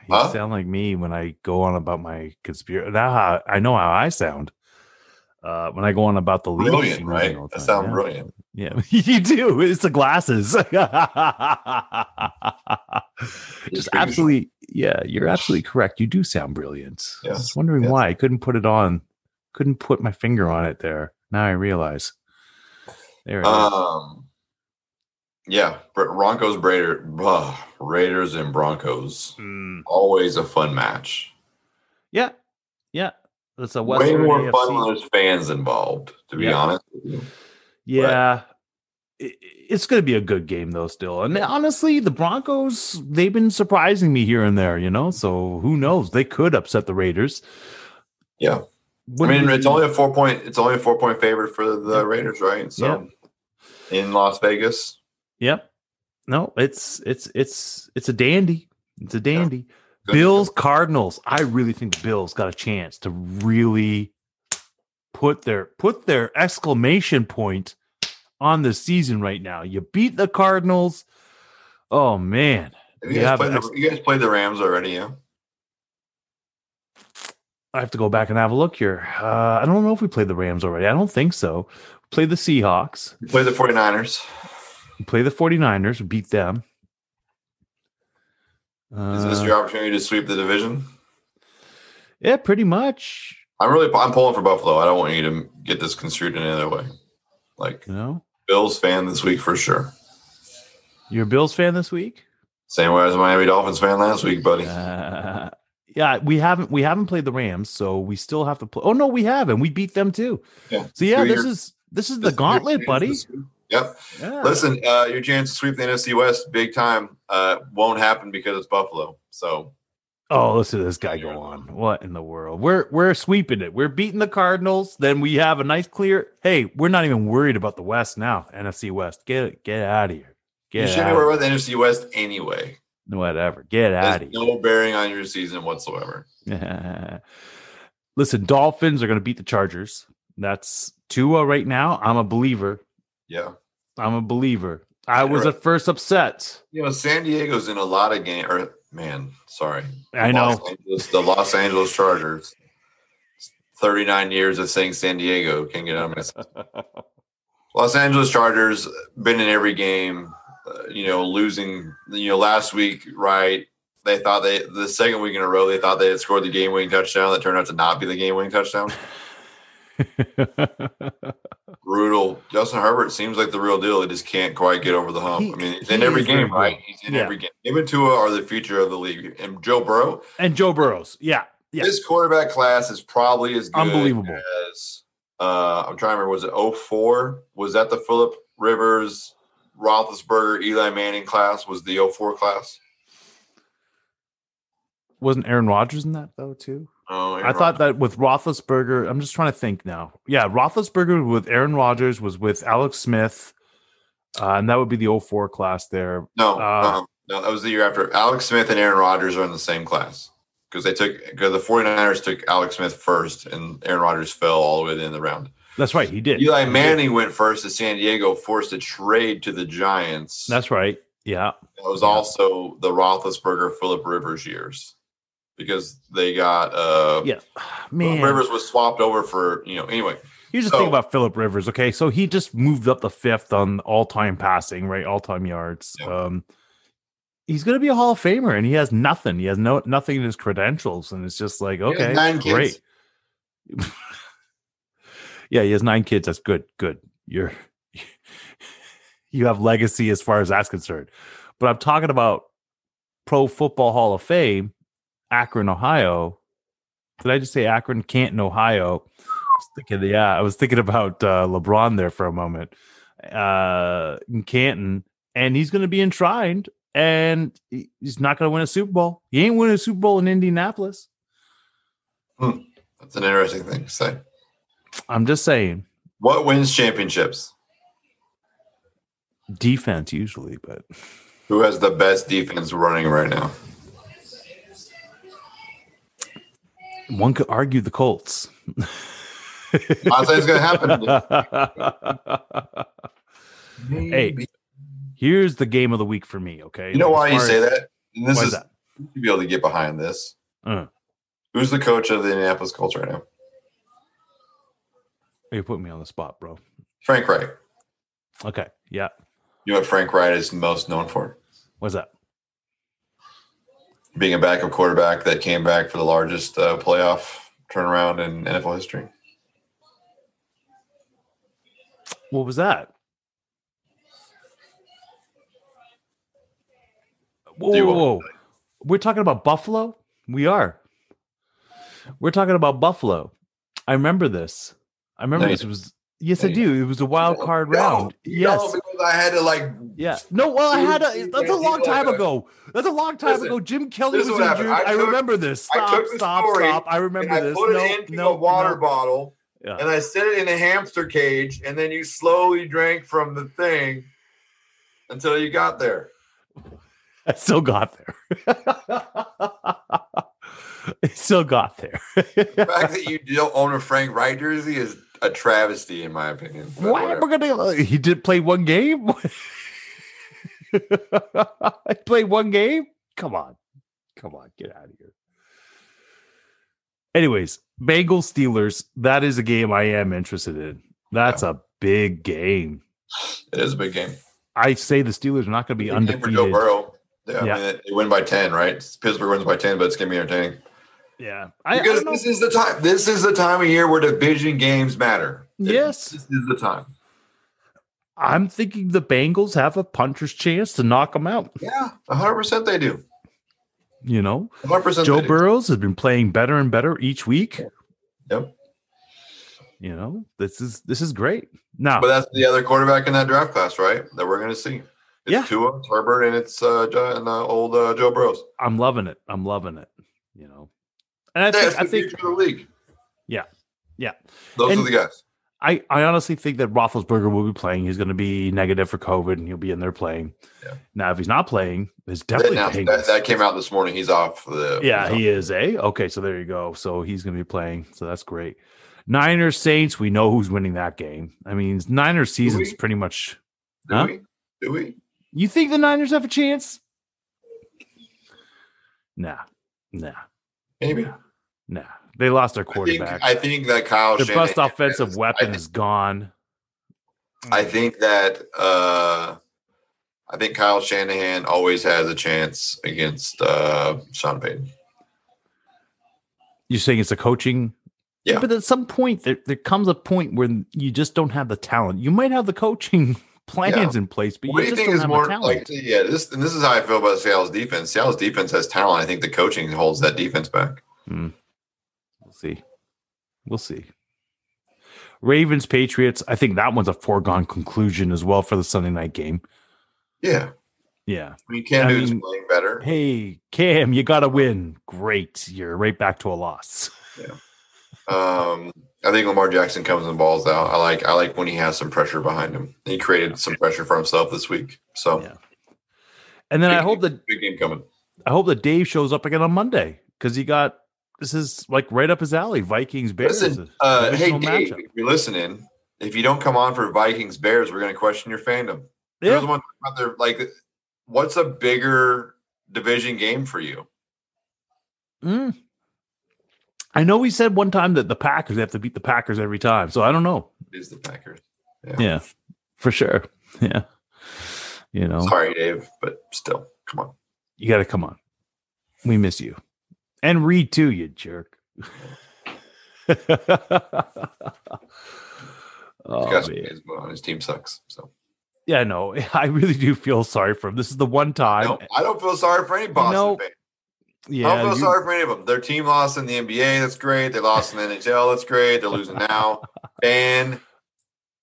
You huh? sound like me when I go on about my conspiracy. Now I know how I sound uh, when I go on about the league. Brilliant, right? That sounds yeah. brilliant. Yeah, (laughs) you do. It's the glasses. (laughs) Just absolutely, yeah, you're absolutely correct. You do sound brilliant. Yes. I was wondering yes. why I couldn't put it on, couldn't put my finger on it there. Now I realize. There um, is. Yeah, Broncos, Raider, uh, Raiders, and Broncos. Mm. Always a fun match. Yeah, yeah. It's a way more AFC. fun when there's fans involved. To be yeah. honest, yeah. But, it's going to be a good game though still and honestly the broncos they've been surprising me here and there you know so who knows they could upset the raiders yeah I mean, it's only a four point. It's only a four point favorite for the Raiders, right? So, in Las Vegas. Yep. No, it's it's it's it's a dandy. It's a dandy. Yeah. Bills Cardinals. I really think the Bills got a chance to really put their put their exclamation point on the season right now. You beat the Cardinals. Oh man. Have you, guys, you, the, you guys played the Rams already, yeah? I have to go back and have a look here. Uh, I don't know if we played the Rams already. I don't think so. We played the Seahawks. We played the 49ers. We played the 49ers. We beat them. Uh, Is this your opportunity to sweep the division? Yeah, pretty much. I'm really I'm pulling for Buffalo. I don't want you to get this construed in any other way. Like no Bills fan this week for sure. You're a Bills fan this week? Same way as a Miami Dolphins fan last week, buddy. Uh, (laughs) yeah, we haven't we haven't played the Rams, so we still have to play. Oh no, we haven't. We beat them too. Yeah. So yeah, this is this is the gauntlet, buddy. Yep. Yeah. Listen, uh, your chance to sweep the NFC West big time uh, won't happen because it's Buffalo. So. Oh, listen to this guy go on. What in the world? We're we're sweeping it. We're beating the Cardinals. Then we have a nice clear. Hey, we're not even worried about the West now. NFC West. Get get out of here. Get you shouldn't worry about the NFC West anyway whatever. Get out of here. No bearing on your season whatsoever. (laughs) Listen, Dolphins are going to beat the Chargers. That's Tua right now. I'm a believer. Yeah. I'm a believer. I was at first upset. You know, San Diego's in a lot of games, or man, sorry. I know. Los Angeles, the Los Angeles Chargers. 39 years of saying San Diego. Can't get out of my (laughs) Los Angeles Chargers been in every game, uh, you know, losing, you know, last week, right? They thought they, the second week in a row, they thought they had scored the game winning touchdown. That turned out to not be the game winning touchdown. (laughs) Brutal. Justin Herbert seems like the real deal. He just can't quite get over the hump. He- I mean, he's he in every is very game, right? He's in Yeah. every game. Him and Tua are the future of the league. And Joe Burrow, and Joe Burrows. Yeah. Yeah. this quarterback class is probably as good Unbelievable. as uh, I'm trying to remember. Was it 04? Was that the Philip Rivers, Roethlisberger, Eli Manning class? Was the 04 class? Wasn't Aaron Rodgers in that though too? Oh, I thought that with Roethlisberger, I'm just trying to think now. Yeah, Roethlisberger with Aaron Rodgers was with Alex Smith, uh, and that would be the 04 class there. no, uh, uh, no, that was the year after. Alex Smith and Aaron Rodgers are in the same class because they took because the 49ers took Alex Smith first, and Aaron Rodgers fell all the way to the end of the round. That's right, he did. Eli Manning went first to San Diego, forced a trade to the Giants. That's right. Yeah. It was also the Roethlisberger, Philip Rivers years because they got uh, Yeah. Man. Rivers was swapped over for you know. Anyway, Here's the So- thing about Philip Rivers. Okay, so he just moved up the fifth on all-time passing, right? All-time yards. Yeah. Um, he's going to be a Hall of Famer, and he has nothing. He has no nothing in his credentials, and it's just like okay, nine great. (laughs) yeah, he has nine kids. That's good. Good. You're (laughs) you have legacy as far as that's concerned. But I'm talking about Pro Football Hall of Fame, Akron, Ohio. Did I just say Akron, Canton, Ohio? I was thinking, yeah, I was thinking about uh, LeBron there for a moment. Uh, in Canton, and he's going to be enshrined, and he's not going to win a Super Bowl. He ain't winning a Super Bowl in Indianapolis. Hmm. that's an interesting thing to say. I'm just saying, What wins championships? defense usually, but Who has the best defense running right now? one could argue the Colts. Not saying it's going to happen. (laughs) Hey, Here's the game of the week for me. Okay, you know why you say as- that? And this Why is is that? you'll be able to get behind this. Uh, Who's the coach of the Indianapolis Colts right now? You put me on the spot, bro. Frank Reich. Okay, yeah. You know what Frank Reich is most known for? What's that? Being a backup quarterback that came back for the largest uh, playoff turnaround in NFL history. What was that? Whoa, whoa, whoa. We're talking about Buffalo? We are. We're talking about Buffalo. I remember this. I remember No, this. Was yes, No, I do. It was a wild No, card no, round. Yes. Because I had to like Yeah. No, well, I had a that's a long time ago. That's a long time Listen, ago. Jim Kelly was is what injured. happened. I I, took- remember this. I Stop, took the stop, story stop. I and remember I this. put no, it into no, a water no. bottle Yeah. and I set it in a hamster cage, and then you slowly drank from the thing until you got there. (laughs) I still got there. (laughs) I still got there. The fact that you don't own a Frank Reich jersey is a travesty, in my opinion. Why gonna? Uh, he did play one game. (laughs) I played one game. Come on, come on, get out of here. Anyways, Bengals Steelers. That is a game I am interested in. That's a big game. It is a big game. I say the Steelers are not going to be Big game for Joe. Burrow. Yeah, Yeah. I mean, they win by ten, right? Pittsburgh wins by ten, but it's gonna be entertaining Yeah, I, I because know. this is the time. This is the time of year where division games matter. Yes. this is the time. I'm thinking the Bengals have a puncher's chance to knock them out. Yeah, hundred percent they do. You know, hundred percent. Joe. Burrows has been playing better and better each week. Yep. You know, this is this is great. Now, But that's the other quarterback in that draft class, right? That we're going to see. It's Yeah. Tua, Herbert, and it's uh, and, uh, old uh, Joe Burrows. I'm loving it. I'm loving it. You know, and I Yeah, think I the think future of the league. Yeah. Yeah. Those And- are the guys. I, I honestly think that Roethlisberger will be playing. He's going to be negative for COVID, and he'll be in there playing. Yeah. Now, if he's not playing, it's definitely Bengals. that, that came out this morning. He's off the. yeah, he is. Eh? Okay, so there you go. So he's going to be playing. So that's great. Niners Saints. We know who's winning that game. I mean, Niners season's is pretty much. Do Huh? we? Do we? You think the Niners have a chance? Nah, nah, Maybe. nah. They lost their I think, quarterback. I think that Kyle their best Shanahan offensive has- weapon I, is gone. I think that uh I think Kyle Shanahan always has a chance against uh Sean Payton. You're saying it's a coaching. Yeah. But at some point, there, there comes a point where you just don't have the talent. You might have the coaching (laughs) plans in place, but What do you think is more like yeah, this and this is how I feel about Seattle's defense. Seattle's defense has talent. I think the coaching holds that defense back. We'll see. We'll see. Ravens, Patriots. I think that one's a foregone conclusion as well for the Sunday night game. Yeah. Yeah. I mean Cam Newton's playing better. Hey, Cam, you got to win. Great. You're right back to a loss. Um I think Lamar Jackson comes and balls out. I like I like when he has some pressure behind him. He created some pressure for himself this week. So Yeah. And then I hope that big game coming. I hope that Dave shows up again on Monday because he got this is like right up his alley. Vikings Bears. Listen, uh, hey Dave, matchup. if you're listening, if you don't come on for Vikings Bears, we're going to question your fandom. Yeah. one out there, like, what's a bigger division game for you? Mm. I know we said one time that the Packers have to beat the Packers every time, so I don't know. Is the Packers? Yeah, for sure. Yeah, you know, Sorry, Dave, but still, come on. you got to come on. We miss you, and Reed too, you jerk. (laughs) oh man. his team sucks. So Yeah, no, (laughs) I really do feel sorry for him. This is the one time. no, I don't feel sorry for any Boston fan. Yeah, I don't feel you- sorry for any of them. Their team lost in the NBA. That's great. They lost in the NHL. That's great. They're losing now. (laughs)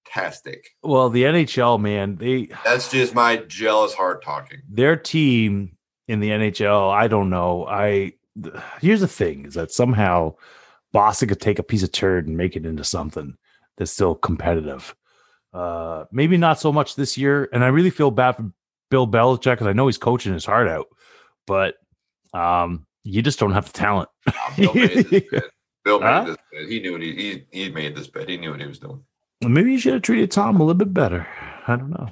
Fantastic. well, the NHL man, they That's just my jealous heart talking. their team in the NHL, I don't know. I here's the thing is that somehow Boston could take a piece of turd and make it into something that's still competitive. Uh maybe not so much this year. And I really feel bad for Bill Belichick because I know he's coaching his heart out, but um you just don't have the talent. Bill made this (laughs) bet. Bill made Huh? this bet. He knew what he, he he made this bet. He knew what he was doing. Maybe you should have treated Tom a little bit better. I don't know.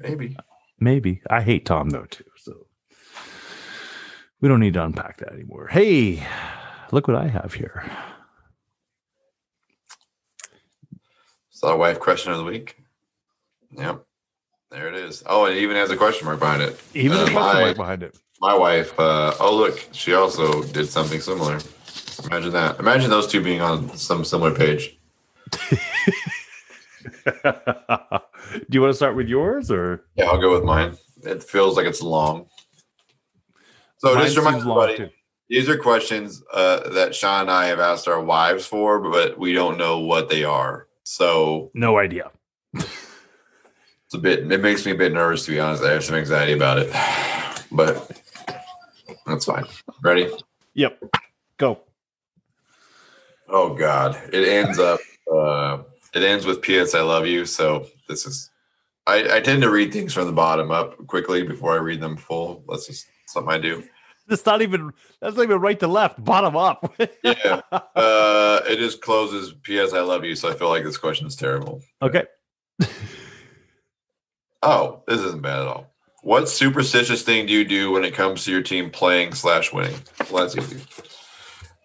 Maybe. Maybe. I hate Tom though too. So we don't need to unpack that anymore. Hey, look what I have here. That a wife question of the week? Yep. There it is. Oh, it even has a question mark behind it. Even Uh, the question my- mark behind it. My wife, uh, oh, look, she also did something similar. Imagine that. Imagine those two being on some similar page. (laughs) Do you want to start with yours or Yeah, I'll go with mine. It feels like it's long. So Mine just remind everybody, these are questions uh, that Sean and I have asked our wives for, but we don't know what they are. So No idea. it's a bit, it makes me a bit nervous, to be honest. I have some anxiety about it, (sighs) but that's fine. Ready? Yep. Go. Oh God, it ends up. Uh, it ends with "P.S. I love you." So this is. I, I tend to read things from the bottom up quickly before I read them full. That's just something I do. That's not even that's not even right to left, bottom up. Yeah. (laughs) Uh, it just closes. "P.S. I love you." So I feel like this question is terrible. okay. Oh, this isn't bad at all. What superstitious thing do you do when it comes to your team playing slash winning? Well, that's easy.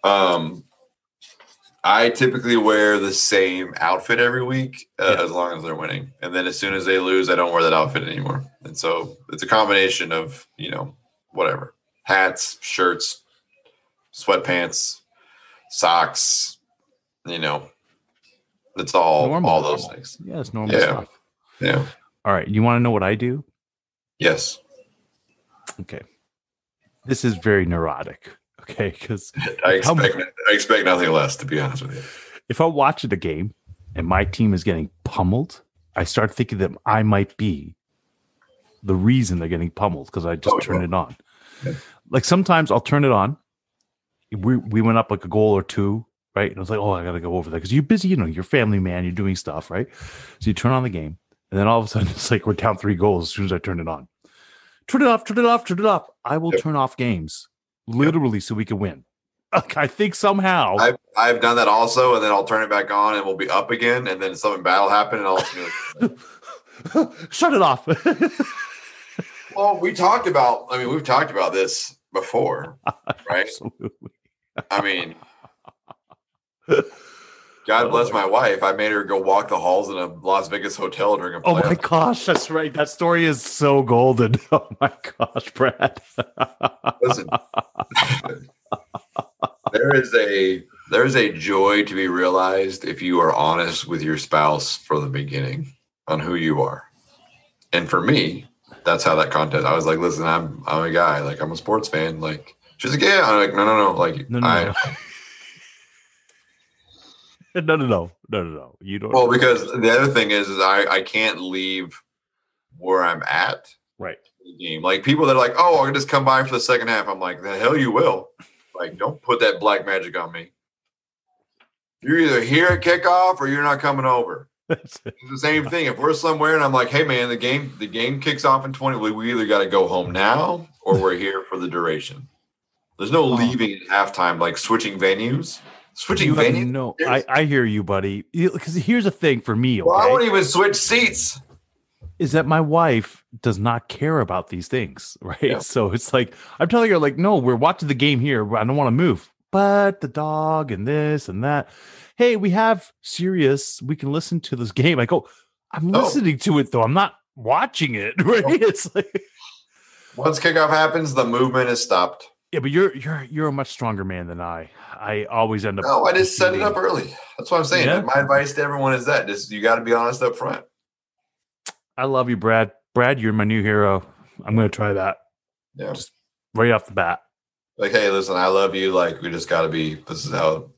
Um, I typically wear the same outfit every week uh, Yeah. as long as they're winning, and then as soon as they lose, I don't wear that outfit anymore. And so it's a combination of you know whatever hats, shirts, sweatpants, socks. You know, it's all Normal. all those things. Yeah, it's normal Yeah. stuff. Yeah. All right. You want to know what I do? Yes. Okay. This is very neurotic. Okay. Because (laughs) I expect I expect nothing less, to be honest with you. if I'm watching the game and my team is getting pummeled, I start thinking that I might be the reason they're getting pummeled because I just Oh, turn yeah. it on. Yeah. Like sometimes I'll turn it on. We we went up like a goal or two, right? And I was like, oh, I gotta go over there because you're busy, you know, you're family man, you're doing stuff, right? So you turn on the game, and then all of a sudden (laughs) it's like we're down three goals as soon as I turn it on. Turn it off, turn it off, turn it off. I will Yep. turn off games literally so we can win. (laughs) Like, I think somehow I've I've done that also, and then I'll turn it back on, and we'll be up again, and then something bad will happen, and I'll be like, (laughs) Shut it off. Well, we talked about. I mean, we've talked about this before, right? Absolutely. I mean, God bless oh. my wife. I made her go walk the halls in a Las Vegas hotel during a Oh my playoff. gosh, that's right. That story is so golden. (laughs) Oh my gosh, Brad. Listen, there is a there is a joy to be realized if you are honest with your spouse from the beginning on who you are. And for me, that's how that contest. I was like, listen, I'm I'm a guy, like I'm a sports fan. Like she's like, yeah. I'm like, no, no, no. Like No, no, I no. (laughs) (laughs) no, no, no, no, no, no. You don't. well, because the other thing is, is I I can't leave where I'm at right. the game. Like people that are like, oh, I'll just come by for the second half. I'm like, the hell you will. Like, don't put that black magic on me. You're either here at kickoff or you're not coming over. (laughs) That's it. It's the same thing. If we're somewhere and I'm like, hey man, the game the game kicks off in 20, we, either got to go home now or we're (laughs) here for the duration. There's no leaving at halftime, like switching venues. Switching You venues. No, I, I hear you, buddy. Because here's the thing for me, Well, I won't even switch seats. is that my wife does not care about these things, (laughs) right? Yeah. So it's like I'm telling her, like, no, we're watching the game here. I don't want to move, but the dog and this and that. Hey, we have Sirius. We can listen to this (laughs) game. I go, I'm No. listening to it though. I'm not watching it, (laughs) right? Oh. It's like, Once kickoff happens, the movement is stopped. Yeah, but you're you're you're a much stronger man than I. I always end up. No, I just set it up early. That's what I'm saying. Yeah. My advice to everyone is that just you got to be honest up front. I love you, Brad. Brad, you're my new hero. I'm gonna try that Yeah. Just right off the bat. Like, hey, listen, I love you. Like, we just got to be. This is how.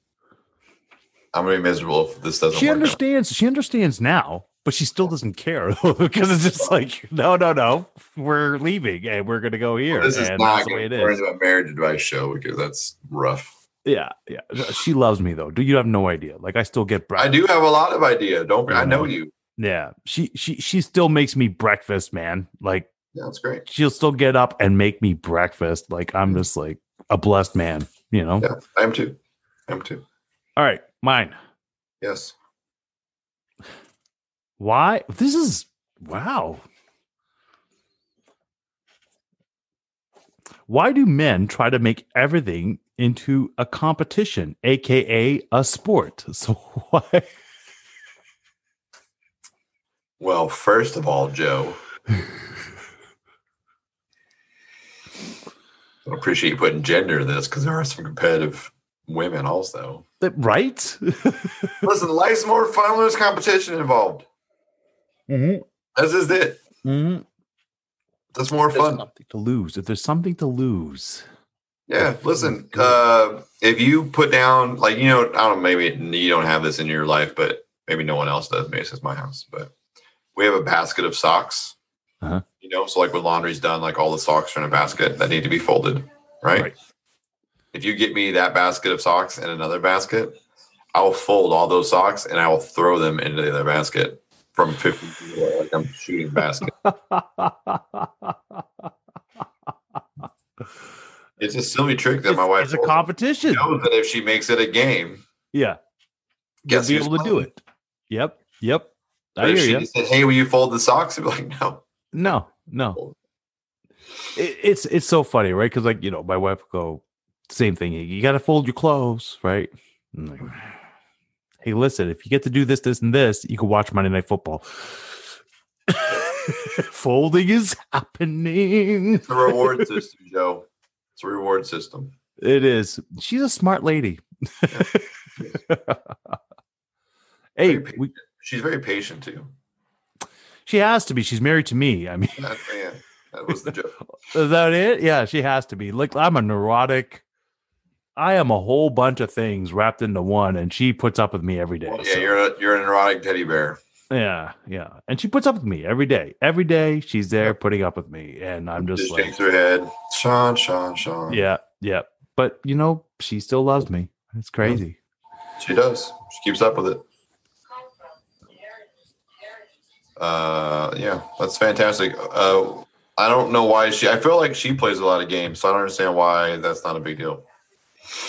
I'm gonna be miserable if this doesn't She work. out. understands. She understands now, but she still doesn't care (laughs) because it's just like, no, no, no, we're leaving and we're gonna go here. This is not that's the way going to into a marriage advice show because that's rough. Yeah, yeah. She loves me though. Do you have no idea? Like I still get breakfast. I do have a lot of idea. Don't. I know Mhm. you. Yeah, she she she still makes me breakfast, man. Like Yeah, that's great. she'll still get up and make me breakfast. Like I'm just like a blessed man, you know. Yeah, I am too. I am too. All right, mine. Yes. Why? This is wow. Why do men try to make everything into a competition, aka a sport? (laughs) So why? Well, first of all, Joe, I appreciate you putting gender in this because there are some competitive women also. That- Right? (laughs) Listen, life's more fun when there's competition involved. Mm-hmm. That's just it. Mm-hmm. That's more There's fun. something to lose. If there's something to lose, Yeah, listen. Uh, if you put down, like you know, I don't. know, Maybe you don't have this in your life, but maybe no one else does. Maybe it's just my house. But we have a basket of socks. Uh-huh. You know, so like when laundry's done, like all the socks are in a basket that need to be folded, right? Right. If you get me that basket of socks and another basket, I will fold all those socks and I will throw them into the other basket from 50 feet away, like I'm shooting basket. (laughs) It's a silly trick that it's, my wife it's a competition. Knows that if she makes it a game, Yeah, guess you'll be able to do it. Yep, yep. I if hear she said, "Hey, will you fold the socks?" I'd be like, "No." No, no. It, it's it's so funny, right? Because like you know, my wife will go same thing. You got to fold your clothes, right? Hey, listen, if you get to do this, this, and this, you can watch Monday Night Football. (laughs) Folding is happening. It's a reward system, Joe. It's a reward system. It is. She's a smart lady. (laughs) hey, we, She's very patient too. she has to be. She's married to me. I mean, That, yeah, that was the joke. (laughs) Is that it? Yeah, she has to be. Like I'm a neurotic. I am a whole bunch of things wrapped into one, and she puts up with me every day. Well, yeah, so- you're a, you're an erotic teddy bear. yeah, yeah, and she puts up with me every day. Every day, she's there putting up with me, and I'm just Just like, shakes her head. Sean, Sean, Sean. yeah, yeah. But you know, she still loves me. It's crazy. she does. She keeps up with it. Uh, yeah, that's fantastic. Uh, I don't know why she. I feel like she plays a lot of games, so I don't understand why that's not a big deal.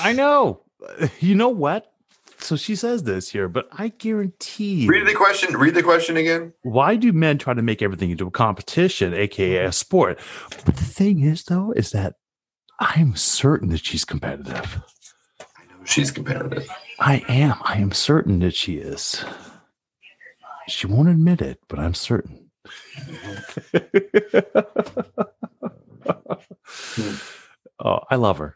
I know. (laughs) You know what? So she says this here, but I guarantee. Read the question. Read the question again. why do men try to make everything into a competition, aka a sport? But the thing is, though, is that I'm certain that she's competitive. I know she's competitive. I am. I am certain that she is. She won't admit it, but I'm certain. (laughs) (laughs) oh, I love her.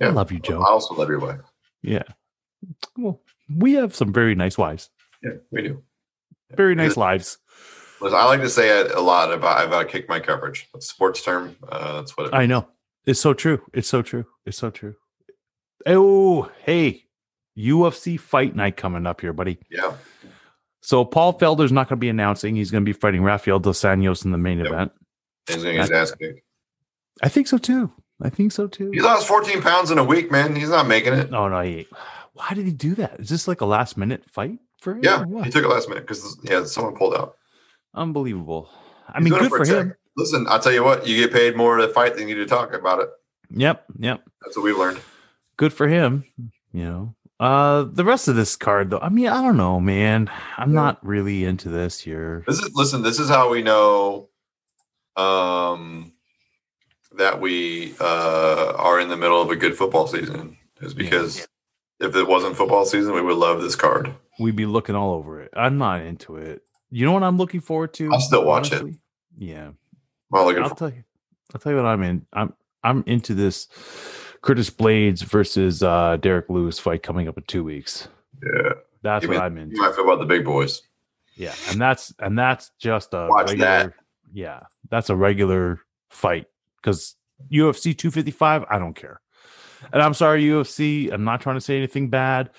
I love you, Joe. I also love your wife. Yeah. Well, we have some very nice wives. Yeah, we do. Very nice lives. Listen, I like to say it a lot about I've got to kick my coverage. That's a sports term. Uh, that's what it I know. It's so true. It's so true. It's so true. Oh, hey, UFC fight night coming up here, buddy. Yeah. So Paul Felder's not going to be announcing. He's going to be fighting Rafael dos Anjos in the main Yep. event. He's going to get his ass kicked. I think so too. I think so too. He lost 14 pounds in a week, man. He's not making it. No, no. He, why did he do that? Is this like a last minute fight for him? Yeah, he took it last minute because yeah, someone pulled out. Unbelievable. I He's mean, good for him. Listen, I'll tell you what, you get paid more to fight than you do to talk about it. Yep. Yep. That's what we've learned. Good for him. You know. Uh, the rest of this card, though. I mean, I don't know, man. I'm Yeah. not really into this here. This is listen, this is how we know um that we uh are in the middle of a good football season. Is because if it wasn't football season, we would love this card. We'd be looking all over it. I'm not into it. You know what I'm looking forward to? I'll still watch it. honestly? Yeah. Well, looking I'll for tell you. I'll tell you what I'm in. I'm I'm into this Curtis Blaydes versus uh Derrick Lewis fight coming up in two weeks. yeah. That's what mean- I'm You into. might feel about the big boys. Yeah, and that's and that's just a Watch regular. that. Yeah, that's a regular fight because UFC 255. I don't care, and I'm sorry UFC. I'm not trying to say anything bad,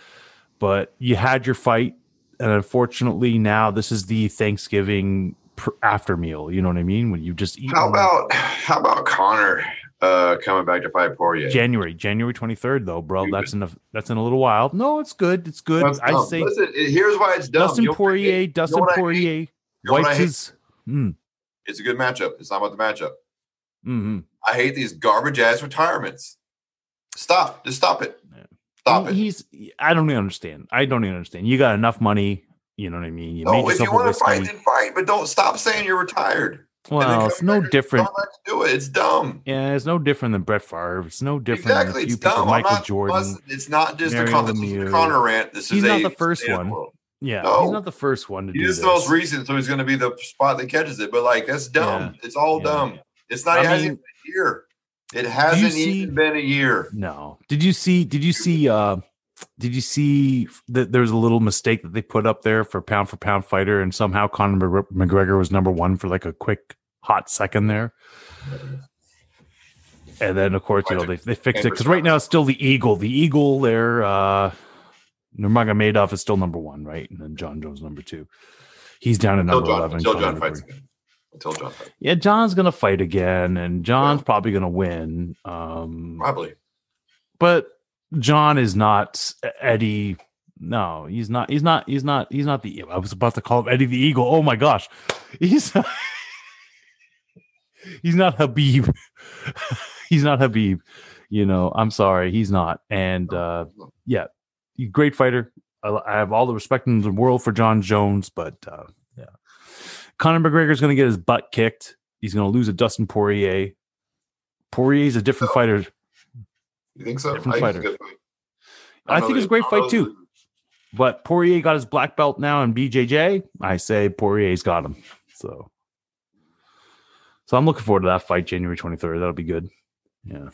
but you had your fight, and unfortunately now this is the Thanksgiving pr- after meal. You know what I mean? When you just eat. How about how about Conor uh coming back to fight Poirier? January, January 23rd, though, bro. That's in a that's in a little while. No, it's good. It's good. That's I dumb. say Listen, here's why it's dumb. Dustin You'll Poirier. Dustin? Poirier wipes his. Mm, It's a good matchup. It's not about the matchup. Mhm. I hate these garbage ass retirements. Stop. Just stop it. Yeah. Stop it. He's. I don't even understand. I don't even understand. You got enough money. You know what I mean. You made No, if you want to fight, then fight. But don't stop saying you're retired. Well, it's no different. do it. It's dumb. Yeah, it's no different than Brett Favre. It's no different exactly. than a It's few people. dumb. Michael not, Jordan. It's not just a Con- this isn't a Lemieux. Conor rant. This He's is not a the first one. world. Yeah, No. he's not the first one to do this. He's the most recent, so he's going to be the spot that catches it. But like, that's dumb. It's all Yeah. dumb. It's not. I it hasn't mean, even been a year. It hasn't see- even been a year. No. Did you see? Did you see? uh Did you see that there was a little mistake that they put up there for pound for pound fighter, and somehow Conor McGregor was number one for like a quick hot second there. And then, of course, you know they they fixed it because right now it's still the Eagle. The Eagle there, uh Nurmagomedov is still number one, right? And then Jon Jones number two. He's down at number Jon, eleven. Jon fights again. Until Jon fights. Yeah, Jon's gonna fight again, and Jon's Yeah. probably gonna win. Um, Probably. but Jon is not Eddie. No, he's not. He's not. He's not. He's not the. I was about to call him Eddie the Eagle. Oh my gosh, (laughs) he's. not, (laughs) he's not Khabib. (laughs) he's not Khabib. You know, I'm sorry, he's not. And uh yeah, great fighter. I, I have all the respect in the world for Jon Jones, but uh Conor McGregor's going to get his butt kicked. He's going to lose to Dustin Poirier. Poirier's a different Oh. fighter. You think so? Different I think fighter. it's a good fight. I don't think it's a great fight, know too. But Poirier got his black belt now in BJJ. I say Poirier's got him. So, so I'm looking forward to that fight January 23rd. That'll be good. Yeah.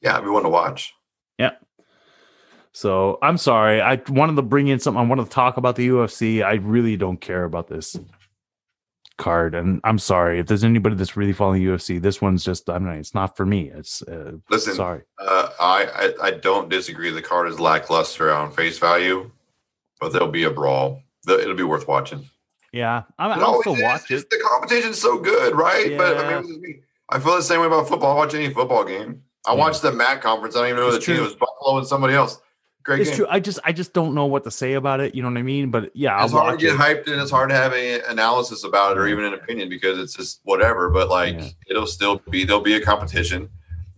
Yeah, we want to watch. Yeah. So I'm sorry. I wanted to bring in something. I wanted to talk about the UFC. I really don't care about this card, and I'm sorry if there's anybody that's really following UFC. This one's just I'm not. It's not for me. It's uh, Listen, sorry. Uh, I, I I don't disagree. The card is lackluster on face value, but there'll be a brawl. It'll be worth watching. Yeah, I'm, It I'll still watch it. The competition's so good, right? But I mean. I feel the same way about football. I watch any football game. I Yeah. watched the MAC conference. I don't even know the team true. was. Buffalo and somebody else. Great It's game. true. I just I just don't know what to say about it. You know what I mean? But yeah, I'll It's hard to get it. hyped and it's hard to have any analysis about it or even an opinion because it's just whatever. But like, Yeah. it'll still be there'll be a competition.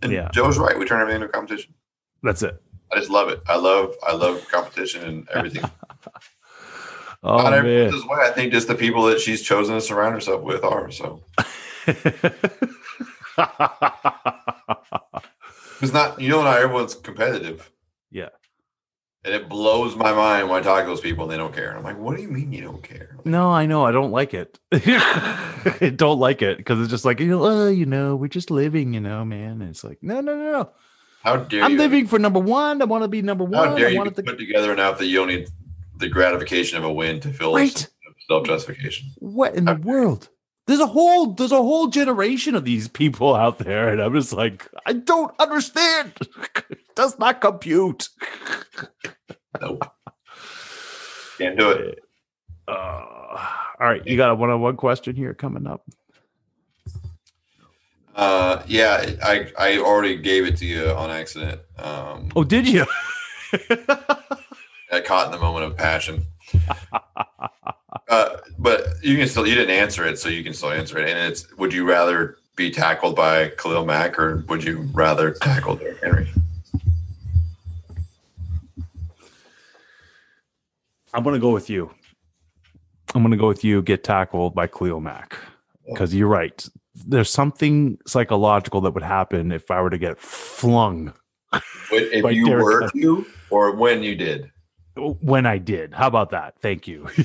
And Yeah. Joe's right. We turn everything into a competition. That's it. I just love it. I love I love competition and everything. (laughs) Oh Not man. everyone's this way. I think just the people that she's chosen to surround herself with are. So (laughs) It's not, you know, not everyone's competitive. And it blows my mind when I talk to those people and they don't care. And I'm like, what do you mean you don't care? No, I know. I don't like it. (laughs) I don't like it because it's just like, you know, oh, you know, we're just living, you know, man. And it's like, no, no, no, no. How dare I'm you? living for number one. I want to be number one. How dare I you want to put together enough that you don't need the gratification of a win to feel Right. self justification? what in the world? There's a whole there's a whole generation of these people out there, and I'm just like, I don't understand. (laughs) Does not compute. Nope. Can't do it. Uh, all right, you got a one-on-one question here coming up. Uh, yeah, I I already gave it to you on accident. Um, Oh, did you? I caught in the moment of passion. (laughs) uh, but you can still you didn't answer it, so you can still answer it. And it's would you rather be tackled by Khalil Mack or would you rather tackle Derrick Henry? I'm gonna go with you. I'm gonna go with you. Get tackled by Khalil Mack because you're right. There's something psychological that would happen if I were to get flung Wait, If you Derrick were to, or when you did. when I did. How about that? Thank you. (laughs)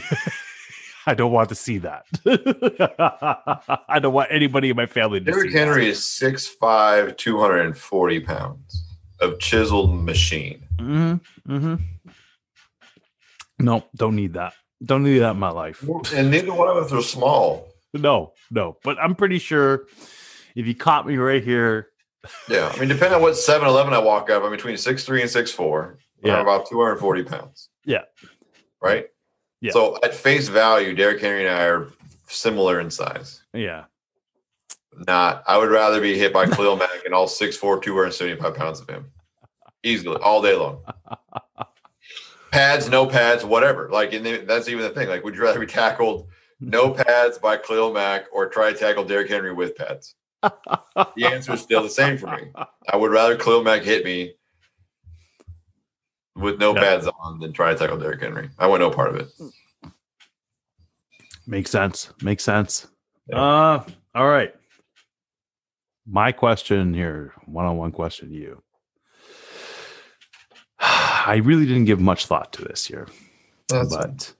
I don't want to see that. (laughs) I don't want anybody in my family to Derrick see Henry is 6'5", 240 pounds of chiseled machine. Mm-hmm. Mm-hmm. No, don't need that. Don't need that in my life. And neither one of us are small. No, no. But I'm pretty sure if you caught me right here, Yeah, I mean, depending on what 7-Eleven I walk up, I'm between 6'3 and 6'4. Yeah. I'm about 240 pounds. Yeah. Right? Yeah. So at face value, Derrick Henry and I are similar in size. yeah, Not, I would rather be hit by Khalil (laughs) Mack and all 6'4, 275 pounds of him. Easily, all day long. (laughs) pads, no pads, whatever. Like, and that's even the thing. Like, would you rather be tackled no (laughs) pads by Khalil Mack or try to tackle Derrick Henry with pads? The answer is still the same for me. I would rather Khalil Mack hit me with no Yeah. pads on than try to tackle Derrick Henry. I want no part of it. Makes sense. Makes sense. Yeah. Uh all right. My question here, one-on-one question to you. (sighs) I really didn't give much thought to this here, but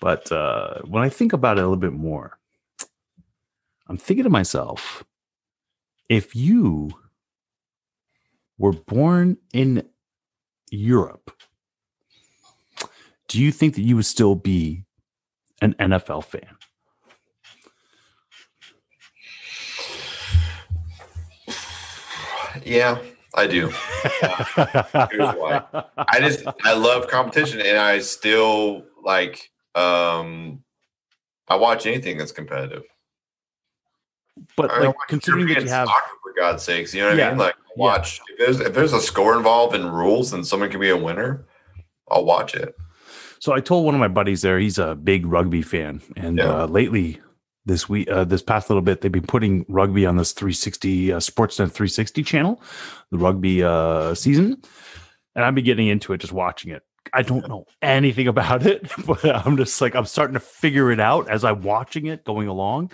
but uh when I think about it a little bit more, I'm thinking to myself, if you were born in Europe, do you think that you would still be an NFL fan? yeah, I do. (laughs) Here's why. I just I love competition and I still like um I watch anything that's competitive. but I like considering that you have soccer, for God's sakes, you know what Yeah. I mean? Like watch if there's if there's a score involved in rules and someone can be a winner, I'll watch it. So I told one of my buddies there he's a big rugby fan and Yeah. uh, lately this week uh, this past little bit they've been putting rugby on this 360 uh, Sportsnet 360 channel the rugby uh, season and I've been getting into it just watching it I don't know anything about it (laughs) but I'm just like I'm starting to figure it out as I'm watching it going along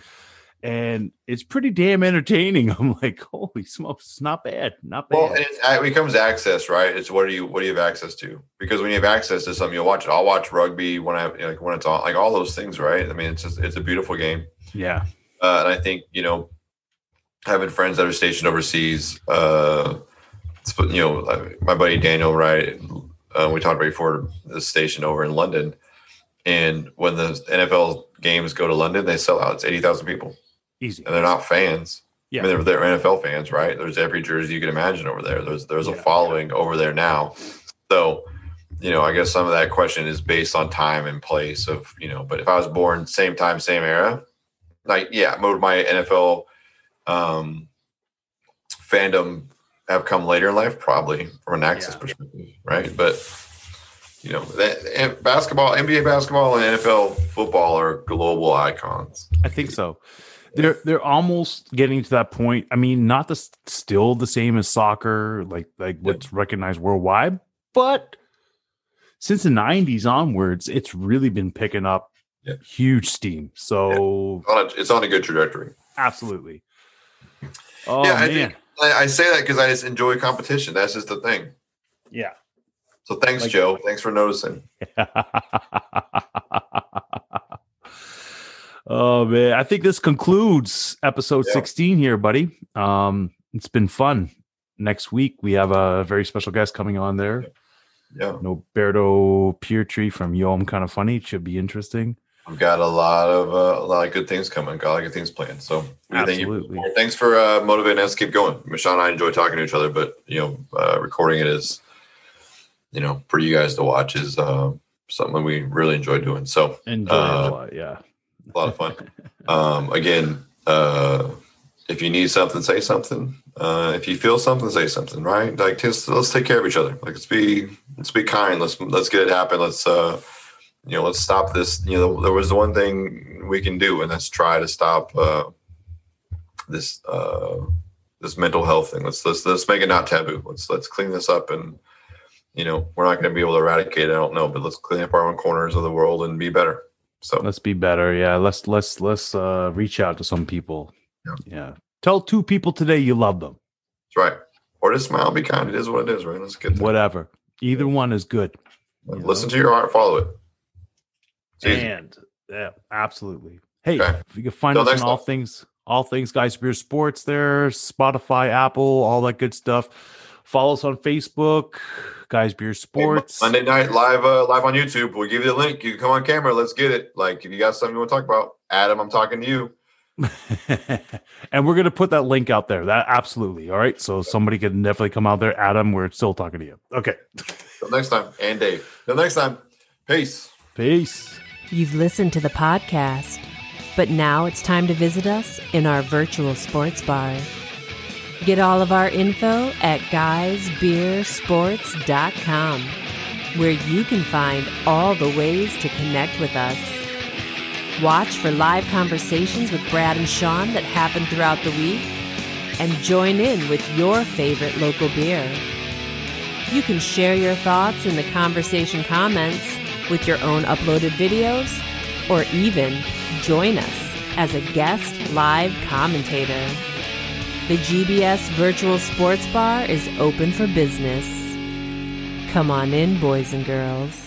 and it's pretty damn entertaining (laughs) I'm like holy smokes it's not bad not bad Well, it's, it becomes access, right? It's what do you what do you have access to? Because when you have access to something, you'll watch it. I'll watch rugby when I like when it's on, like all those things, right? I mean, it's just it's a beautiful game. yeah Uh, and I think you know, having friends that are stationed overseas, uh, you know, my buddy Daniel, right? Uh, we talked about before the station over in London, and when the NFL games go to London, they sell out. It's eighty thousand people, easy and they're not fans. Yeah. I mean, they're, they're NFL fans, right? There's every jersey you can imagine over there. There's there's a Yeah. following over there now. So, you know, I guess some of that question is based on time and place of, you know, but if I was born same time, same era, like, yeah, would my NFL um, fandom have come later in life? Probably from an access Yeah. perspective, right? But, you know, that, basketball, NBA basketball, and NFL football are global icons. I think so. They're they're almost getting to that point. I mean, not the still the same as soccer, like like what's recognized worldwide, but since the '90s onwards, it's really been picking up Yeah. huge steam. So On a, it's on a good trajectory. absolutely. Oh Yeah, I man, think- I, I say that because I just enjoy competition. That's just the thing. Yeah. So thanks, Like- Joe. Thanks for noticing. (laughs) oh man, I think this concludes episode Yeah. 16 here, buddy. Um, it's been fun. Next week we have a very special guest coming on there. Yeah, Noberto Peertree from Yo I'm Kind of Funny. It should be interesting. I've got a lot of uh, a lot of good things coming. Got a lot of good things planned. So thank you. Thanks for uh, motivating us keep going. Michelle and I enjoy talking to each other, but you know, uh, recording it is, you know, for you guys to watch is uh, something we really enjoy doing. So Enjoy Uh, a lot, yeah. A lot of fun. um, again, uh, if you need something, say something. Uh, if you feel something, say something. Right? Like, just let's take care of each other. Like, let's be let's be kind. Let's let's get it happen. Let's uh, you know, let's stop this. You know, there was one thing we can do, and that's try to stop uh, this uh, this mental health thing. Let's let's let's make it not taboo. Let's let's clean this up and. You know, we're not going to be able to eradicate it. I don't know, but let's clean up our own corners of the world and be better. So Let's be better. Yeah. Let's let's let's uh reach out to some people. Yeah. Yeah. Tell two people today you love them. That's right. Or just smile, be kind. It is what it is, right? That's good. Whatever. Either one is good. you Listen know? to your heart, follow it. And yeah, absolutely. Hey, Okay. if you can find Till us on all time. things, all things Guys Beer Sports there, Spotify, Apple, all that good stuff. Follow us on Facebook, Guys Beer Sports. Monday night live, uh, live on YouTube. We'll give you the link. You can come on camera. Let's get it. Like if you got something you want to talk about, Adam, I'm talking to you. (laughs) and we're gonna put that link out there. That absolutely. All right. So somebody can definitely come out there. Adam, we're still talking to you. Okay. Till next time, and Dave. Till next time. Peace. Peace. You've listened to the podcast, but now it's time to visit us in our virtual sports bar. Get all of our info at guysbeersports.com, where you can find all the ways to connect with us. Watch for live conversations with Brad and Sean that happen throughout the week, and join in with your favorite local beer. You can share your thoughts in the conversation comments with your own uploaded videos, or even join us as a guest live commentator. The GBS Virtual Sports Bar is open for business. Come on in, boys and girls.